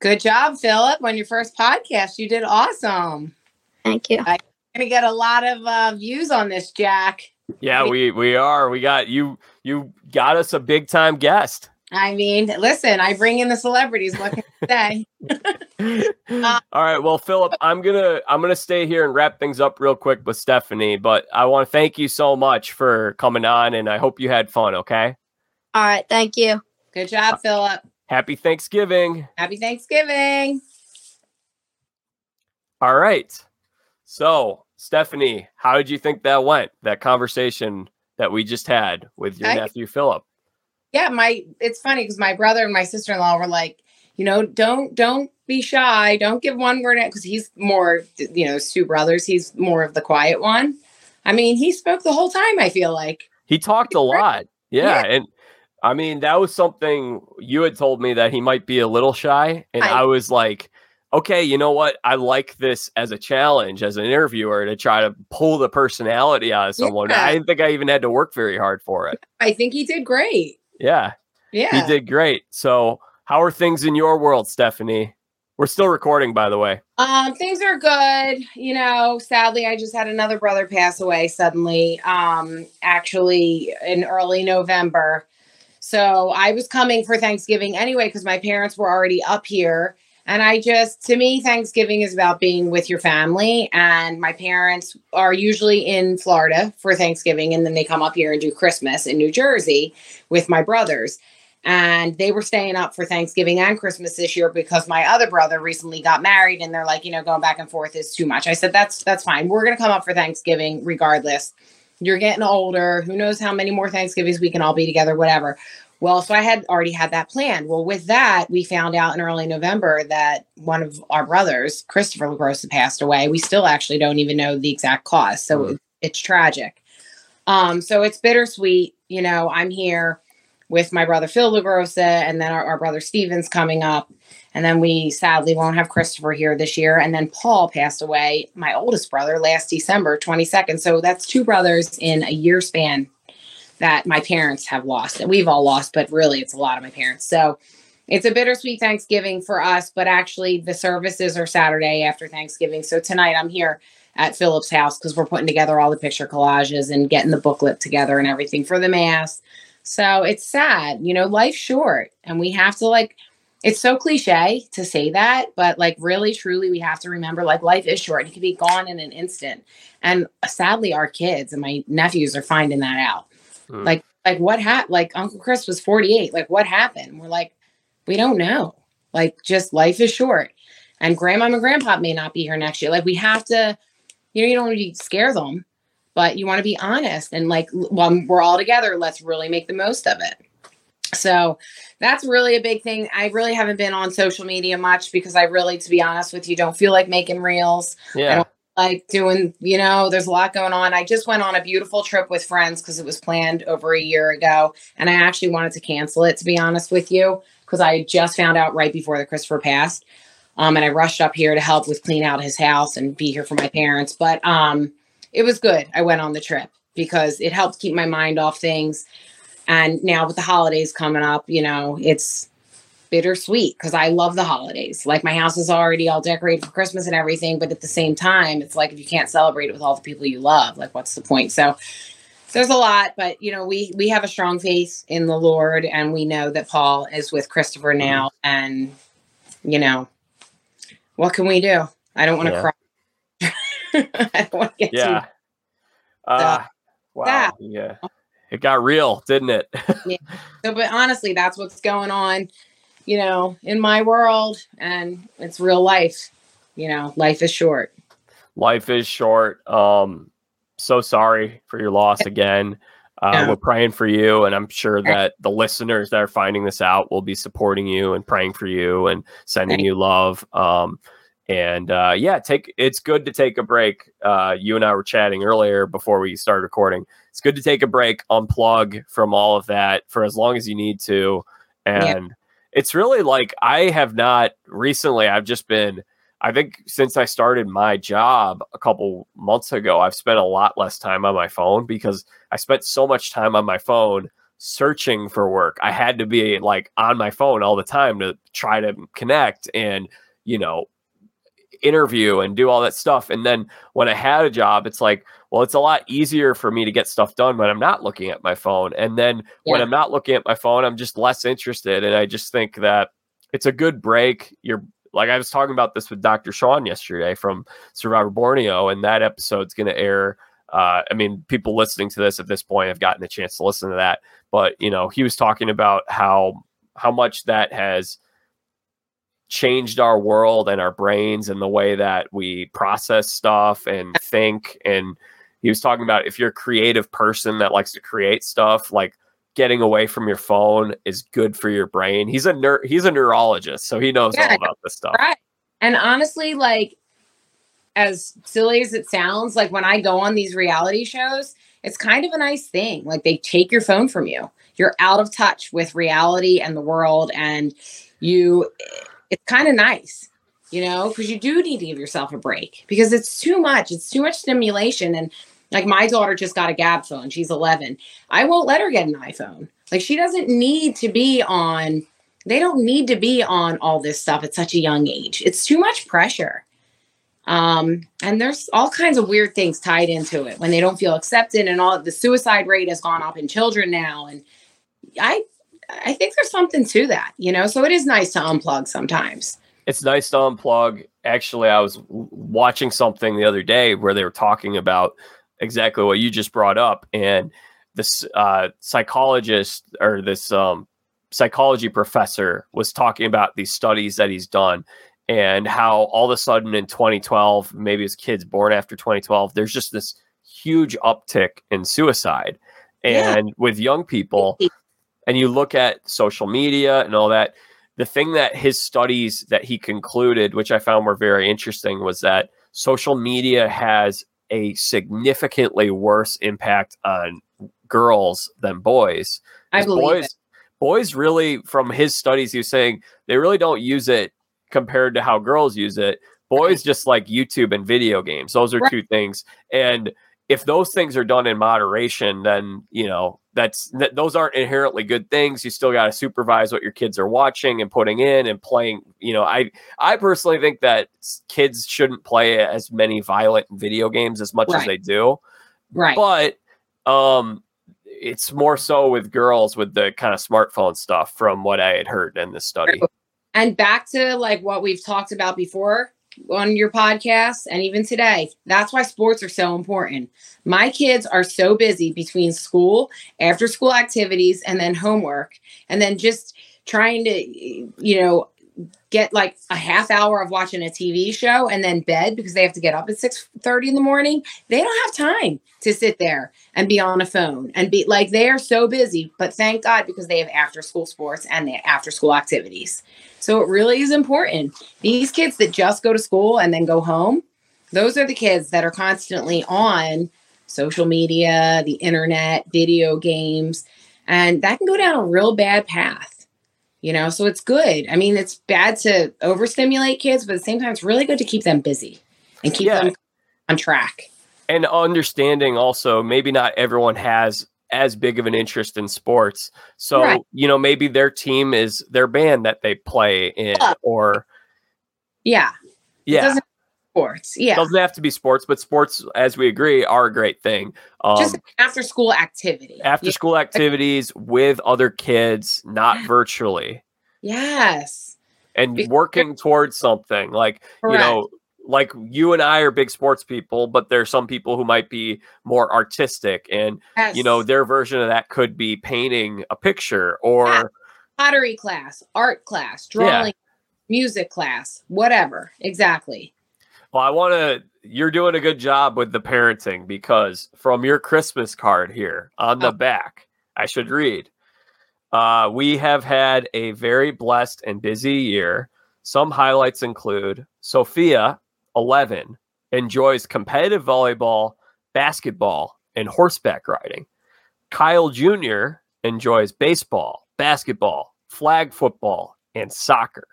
Good job, Philip, on your first podcast. You did awesome. Thank you. I'm Gonna get a lot of uh, views on this, Jack. Yeah, we we are. We got you. You got us a big time guest. I mean, listen, I bring in the celebrities. What can I say? (laughs) Uh, All right. Well, Philip, I'm gonna I'm gonna stay here and wrap things up real quick with Stephanie. But I want to thank you so much for coming on, and I hope you had fun. Okay. All right. Thank you. Good job, Philip. Happy Thanksgiving. Happy Thanksgiving. All right. So, Stephanie, how did you think that went? That conversation that we just had with your I- nephew Philip. Yeah, my it's funny because my brother and my sister in law were like, you know, don't don't be shy, don't give one word out because he's more, you know, two brothers. He's more of the quiet one. I mean, he spoke the whole time. I feel like. He talked a lot. Yeah, and I mean that was something you had told me that he might be a little shy, and I- I was like, okay, you know what? I like this as a challenge as an interviewer to try to pull the personality out of someone. Yeah. I didn't think I even had to work very hard for it. I think he did great. Yeah, Yeah. he did great. So, how are things in your world, Stephanie? We're still recording, by the way. Um, things are good. You know, sadly, I just had another brother pass away suddenly, um, actually in early November. So I was coming for Thanksgiving anyway because my parents were already up here. And I just, to me, Thanksgiving is about being with your family. And my parents are usually in Florida for Thanksgiving. And then they come up here and do Christmas in New Jersey with my brothers and they were staying up for Thanksgiving and Christmas this year because my other brother recently got married and they're like, you know, going back and forth is too much. I said that's that's fine. We're going to come up for Thanksgiving regardless. You're getting older. Who knows how many more Thanksgivings we can all be together whatever. Well, so I had already had that planned. Well, with that, we found out in early November that one of our brothers, Christopher LaGrossa, passed away. We still actually don't even know the exact cause. So Mm. it- it's tragic. Um, so it's bittersweet. You know, I'm here with my brother Phil LaGrossa and then our, our brother Steven's coming up. And then we sadly won't have Christopher here this year. And then Paul passed away, my oldest brother, last December 22nd. So that's two brothers in a year span that my parents have lost. And we've all lost, but really it's a lot of my parents. So it's a bittersweet Thanksgiving for us, but actually the services are Saturday after Thanksgiving. So tonight I'm here at Philip's house because we're putting together all the picture collages and getting the booklet together and everything for the mass. So it's sad, you know, life's short and we have to like, it's so cliche to say that, but like really, truly, we have to remember like life is short. It can be gone in an instant. And sadly, our kids and my nephews are finding that out. Hmm. Like, like what happened? Like Uncle Chris was 48. Like what happened? We're like, we don't know. Like just life is short. And grandma and grandpa may not be here next year. Like we have to, you know, you don't want to scare them but you want to be honest and like when we're all together let's really make the most of it so that's really a big thing i really haven't been on social media much because i really to be honest with you don't feel like making reels Yeah. don't- like doing you know there's a lot going on i just went on a beautiful trip with friends because it was planned over a year ago and i actually wanted to cancel it to be honest with you because i just found out right before the christopher passed um, and i rushed up here to help with clean out his house and be here for my parents but um it was good. I went on the trip because it helped keep my mind off things. And now with the holidays coming up, you know, it's bittersweet because I love the holidays. Like my house is already all decorated for Christmas and everything, but at the same time, it's like if you can't celebrate it with all the people you love, like what's the point? So there's a lot, but you know, we we have a strong faith in the Lord and we know that Paul is with Christopher now and you know, what can we do? I don't want to Yeah. cry. (laughs) I don't want to get too Yeah. Uh, wow. that- Yeah. It got real, didn't it? (laughs) yeah. So, but honestly, that's what's going on, you know, in my world, and it's real life. You know, life is short. Life is short. Um, so sorry for your loss again. Uh. We're praying for you, and I'm sure that the listeners that are finding this out will be supporting you and praying for you and sending Thank you love. Um, and uh, yeah, take it's good to take a break. Uh, you and I were chatting earlier before we started recording. It's good to take a break, unplug from all of that for as long as you need to. Yeah. It's really like I have not recently. I've just been I think since I started my job a couple months ago, I've spent a lot less time on my phone because I spent so much time on my phone searching for work. I had to be like on my phone all the time to try to connect and, you know, interview and do all that stuff. And then when I had a job, it's like, well, it's a lot easier for me to get stuff done when I'm not looking at my phone. And then yeah. when I'm not looking at my phone, I'm just less interested. And I just think that it's a good break. You're like I was talking about this with Dr. Sean yesterday from Survivor Borneo, and that episode's going to air. Uh, I mean, people listening to this at this point have gotten a chance to listen to that, but you know, he was talking about how how much that has changed our world and our brains and the way that we process stuff and think. And he was talking about if you're a creative person that likes to create stuff, like getting away from your phone is good for your brain. He's a neur- he's a neurologist, so he knows yeah, all about this stuff. Right. And honestly, like as silly as it sounds, like when I go on these reality shows, it's kind of a nice thing. Like they take your phone from you. You're out of touch with reality and the world and you it's kind of nice, you know, because you do need to give yourself a break because it's too much. It's too much stimulation. And like my daughter just got a Gabb phone. She's 11. I won't let her get an iPhone. Like she doesn't need to be on, they don't need to be on all this stuff at such a young age. It's too much pressure. Um, and there's all kinds of weird things tied into it when they don't feel accepted and all the suicide rate has gone up in children now. And I I think there's something to that, you know. So it is nice to unplug sometimes. It's nice to unplug. Actually, I was watching something the other day where they were talking about exactly what you just brought up, and this uh, psychologist or this um, psychology professor was talking about these studies that he's done and how all of a sudden in 2012, maybe his kids born after 2012, there's just this huge uptick in suicide. And yeah. with young people, and you look at social media and all that, the thing that his studies that he concluded, which I found were very interesting, was that social media has a significantly worse impact on girls than boys. I believe boys, it. boys really, from his studies, he was saying they really don't use it compared to how girls use it. Boys right. just like YouTube and video games. Those are right. two things. And if those things are done in moderation, then you know that's that, those aren't inherently good things. You still got to supervise what your kids are watching and putting in and playing. You know, I I personally think that kids shouldn't play as many violent video games as much right. as they do. Right. But um, it's more so with girls with the kind of smartphone stuff, from what I had heard in this study. And back to like what we've talked about before on your podcast and even today. That's why sports are so important. My kids are so busy between school, after school activities, and then homework, and then just trying to, you know, get like a half hour of watching a TV show and then bed because they have to get up at 6 30 in the morning. They don't have time to sit there and be on a phone and be like they are so busy. But thank God because they have after school sports and after school activities. So it really is important. These kids that just go to school and then go home, those are the kids that are constantly on social media, the internet, video games, and that can go down a real bad path. You know, so it's good. I mean, it's bad to overstimulate kids, but at the same time, it's really good to keep them busy and keep yeah. them on track. And understanding also, maybe not everyone has as big of an interest in sports. So, right. you know, maybe their team is their band that they play in or Yeah. Yeah. Sports. Yeah. It doesn't have to be sports, but sports, as we agree, are a great thing. Um, Just after school activity. After yeah. school activities with other kids, not virtually. Yes. And working towards something like, Correct. you know, like you and I are big sports people, but there's some people who might be more artistic, and yes. you know their version of that could be painting a picture or yeah. pottery class, art class, drawing, yeah. music class, whatever. Exactly. Well, I want to. You're doing a good job with the parenting because from your Christmas card here on the oh. back, I should read. Uh, we have had a very blessed and busy year. Some highlights include Sophia 11 enjoys competitive volleyball, basketball, and horseback riding. Kyle Jr. enjoys baseball, basketball, flag football, and soccer.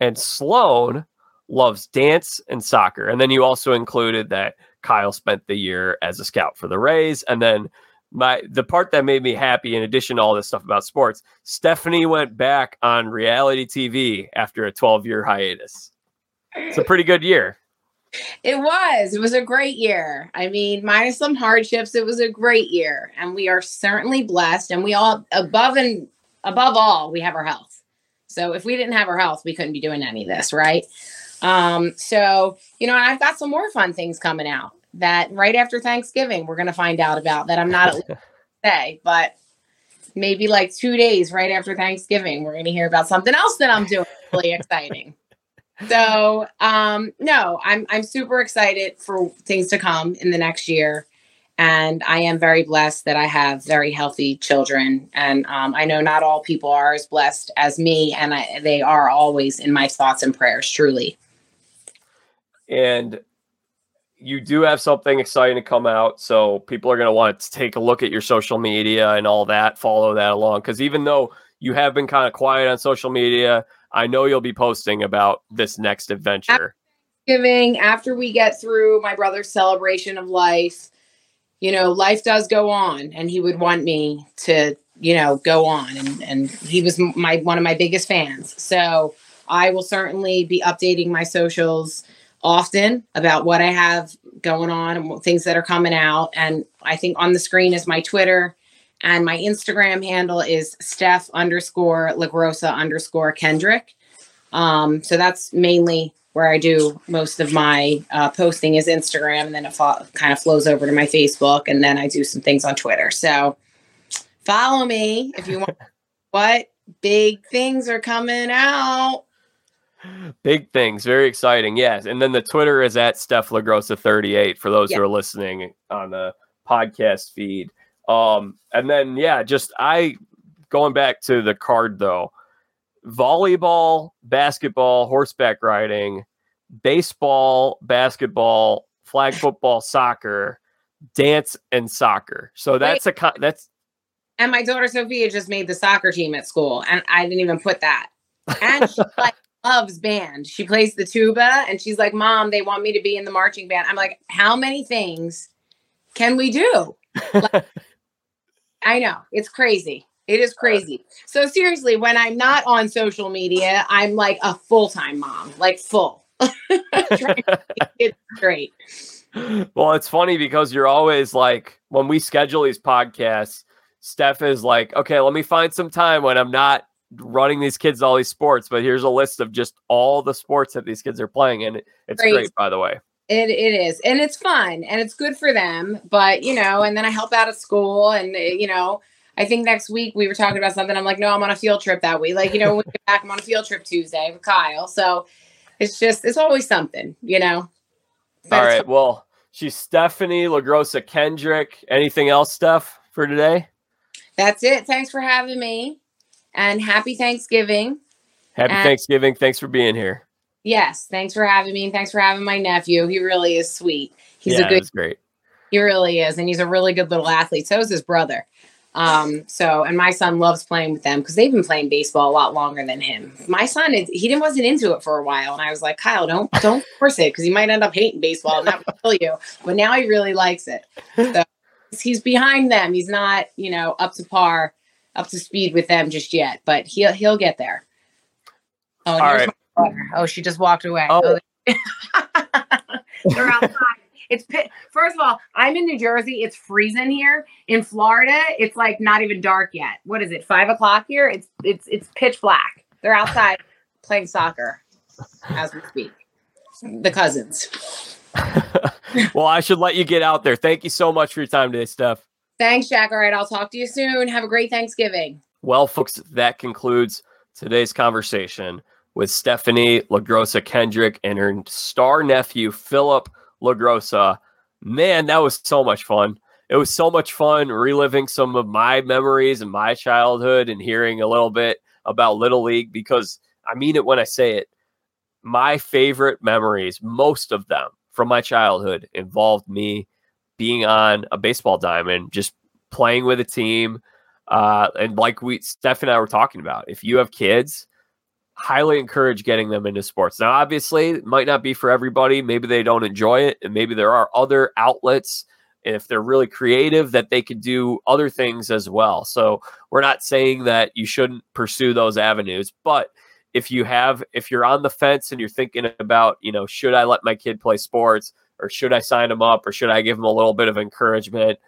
And Sloan loves dance and soccer. And then you also included that Kyle spent the year as a scout for the Rays. And then my the part that made me happy, in addition to all this stuff about sports, Stephanie went back on reality TV after a 12 year hiatus. It's a pretty good year. It was. It was a great year. I mean, minus some hardships, it was a great year. And we are certainly blessed. And we all above and above all, we have our health. So if we didn't have our health, we couldn't be doing any of this, right? Um, so, you know, I've got some more fun things coming out that right after Thanksgiving we're gonna find out about that I'm not at (laughs) say, but maybe like two days right after Thanksgiving, we're gonna hear about something else that I'm doing really exciting. So um no, I'm I'm super excited for things to come in the next year. And I am very blessed that I have very healthy children. And um, I know not all people are as blessed as me, and I, they are always in my thoughts and prayers, truly. And you do have something exciting to come out. So people are going to want to take a look at your social media and all that, follow that along. Because even though you have been kind of quiet on social media, I know you'll be posting about this next adventure. Giving after we get through my brother's celebration of life, you know, life does go on, and he would want me to, you know, go on, and and he was my one of my biggest fans. So I will certainly be updating my socials often about what I have going on and things that are coming out. And I think on the screen is my Twitter and my Instagram handle is Steph underscore LaGrossa underscore Kendrick. Um, so that's mainly where I do most of my uh, posting is Instagram, and then it fo- kind of flows over to my Facebook, and then I do some things on Twitter. So follow me if you want. (laughs) what big things are coming out? Big things, very exciting. Yes. And then the Twitter is at Steph LaGrossa 38 for those Yeah. who are listening on the podcast feed. Um, and then yeah, just I going back to the card though. Volleyball, basketball, horseback riding, baseball, basketball, flag football, soccer, dance, and soccer. So that's a con- that's And my daughter Sophia just made the soccer team at school, and I didn't even put that. And she like loves band. She plays the tuba, and she's like, "Mom, they want me to be in the marching band." I'm like, "How many things can we do?" Like, (laughs) I know it's crazy. It is crazy. So seriously, when I'm not on social media, I'm like a full time mom, like full. (laughs) it's to keep it straight. well, it's funny because you're always like, when we schedule these podcasts, Steph is like, okay, let me find some time when I'm not running these kids all these sports, but here's a list of just all the sports that these kids are playing. And it's Crazy. great, by the way. It it is, and it's fun, and it's good for them. But you know, and then I help out at school, and uh, you know, I think next week we were talking about something. I'm like, no, I'm on a field trip that week. Like, you know, when we get back, I'm on a field trip Tuesday with Kyle. So it's just, it's always something, you know. But all right. Well, she's Stephanie LaGrossa Kendrick. Anything else, Steph, for today? That's it. Thanks for having me, and happy Thanksgiving. Happy Uh, Thanksgiving. Thanks for being here. Yes, thanks for having me, and thanks for having my nephew. He really is sweet. He's yeah, a good great. He really is, and he's a really good little athlete. So is his brother. Um, so and my son loves playing with them because they've been playing baseball a lot longer than him. My son is he didn't wasn't into it for a while, and I was like, Kyle, don't don't force it because he might end up hating baseball and that will kill you. But now he really likes it. So he's behind them. He's not, you know, up to par, up to speed with them just yet, but he'll he'll get there. Oh, right. Oh, she just walked away. Oh. oh (laughs) They're outside. It's first of all, I'm in New Jersey. It's freezing here. In Florida, it's like not even dark yet. What is it? Five o'clock here. It's it's it's pitch black. They're outside playing soccer as we speak. The cousins. (laughs) well, I should let you get out there. Thank you so much for your time today, Steph. Thanks, Jack. All right, I'll talk to you soon. Have a great Thanksgiving. Well, folks, that concludes today's conversation with Stephanie LaGrossa Kendrick and her star nephew, Philip LaGrossa. Man, that was so much fun. It was so much fun reliving some of my memories and my childhood and hearing a little bit about Little League because I mean it when I say it. My favorite memories, most of them from my childhood, involved me being on a baseball diamond, just playing with a team, uh, and like we Steph and I were talking about, if you have kids, highly encourage getting them into sports. Now, obviously, it might not be for everybody. Maybe they don't enjoy it, and maybe there are other outlets. If they're really creative, that they could do other things as well. So, we're not saying that you shouldn't pursue those avenues, but if you have, if you're on the fence and you're thinking about, you know, should I let my kid play sports or should I sign him up or should I give him a little bit of encouragement?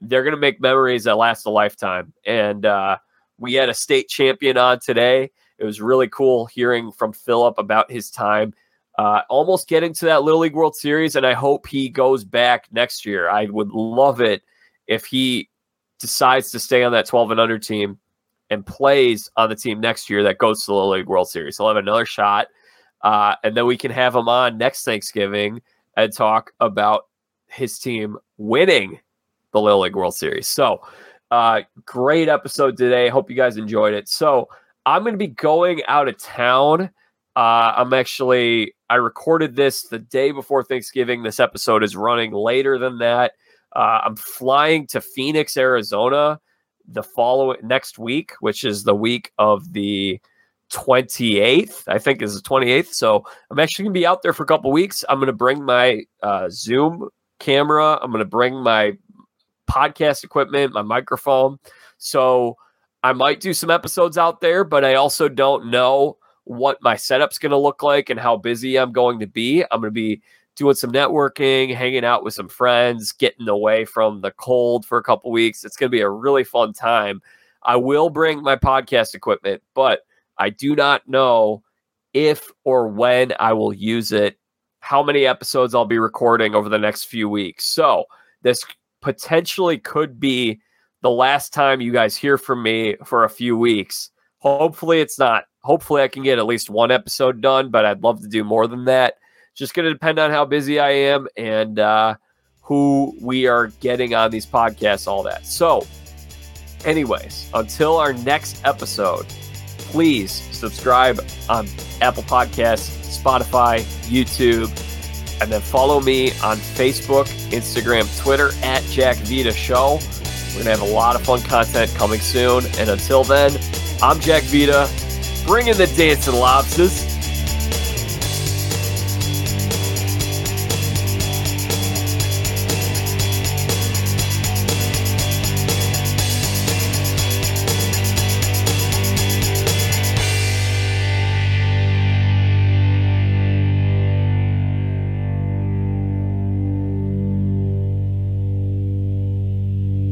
They're going to make memories that last a lifetime. And uh, we had a state champion on today it was really cool hearing from Philip about his time, uh, almost getting to that Little League World Series. And I hope he goes back next year. I would love it if he decides to stay on that 12 and under team and plays on the team next year that goes to the Little League World Series. He'll have another shot. Uh, and then we can have him on next Thanksgiving and talk about his team winning the Little League World Series. So, uh, great episode today. Hope you guys enjoyed it. So, I'm going to be going out of town. Uh, I'm actually, I recorded this the day before Thanksgiving. This episode is running later than that. Uh, I'm flying to Phoenix, Arizona the following next week, which is the week of the 28th, I think is the 28th. So I'm actually going to be out there for a couple weeks. I'm going to bring my uh, Zoom camera, I'm going to bring my podcast equipment, my microphone. So I might do some episodes out there, but I also don't know what my setup's going to look like and how busy I'm going to be. I'm going to be doing some networking, hanging out with some friends, getting away from the cold for a couple weeks. It's going to be a really fun time. I will bring my podcast equipment, but I do not know if or when I will use it, how many episodes I'll be recording over the next few weeks. So, this potentially could be the last time you guys hear from me for a few weeks. Hopefully, it's not. Hopefully, I can get at least one episode done, but I'd love to do more than that. Just going to depend on how busy I am and uh, who we are getting on these podcasts, all that. So, anyways, until our next episode, please subscribe on Apple Podcasts, Spotify, YouTube, and then follow me on Facebook, Instagram, Twitter at Jack Vita Show. We're going to have a lot of fun content coming soon. And until then, I'm Jack Vita, bringing the dance to lobsters.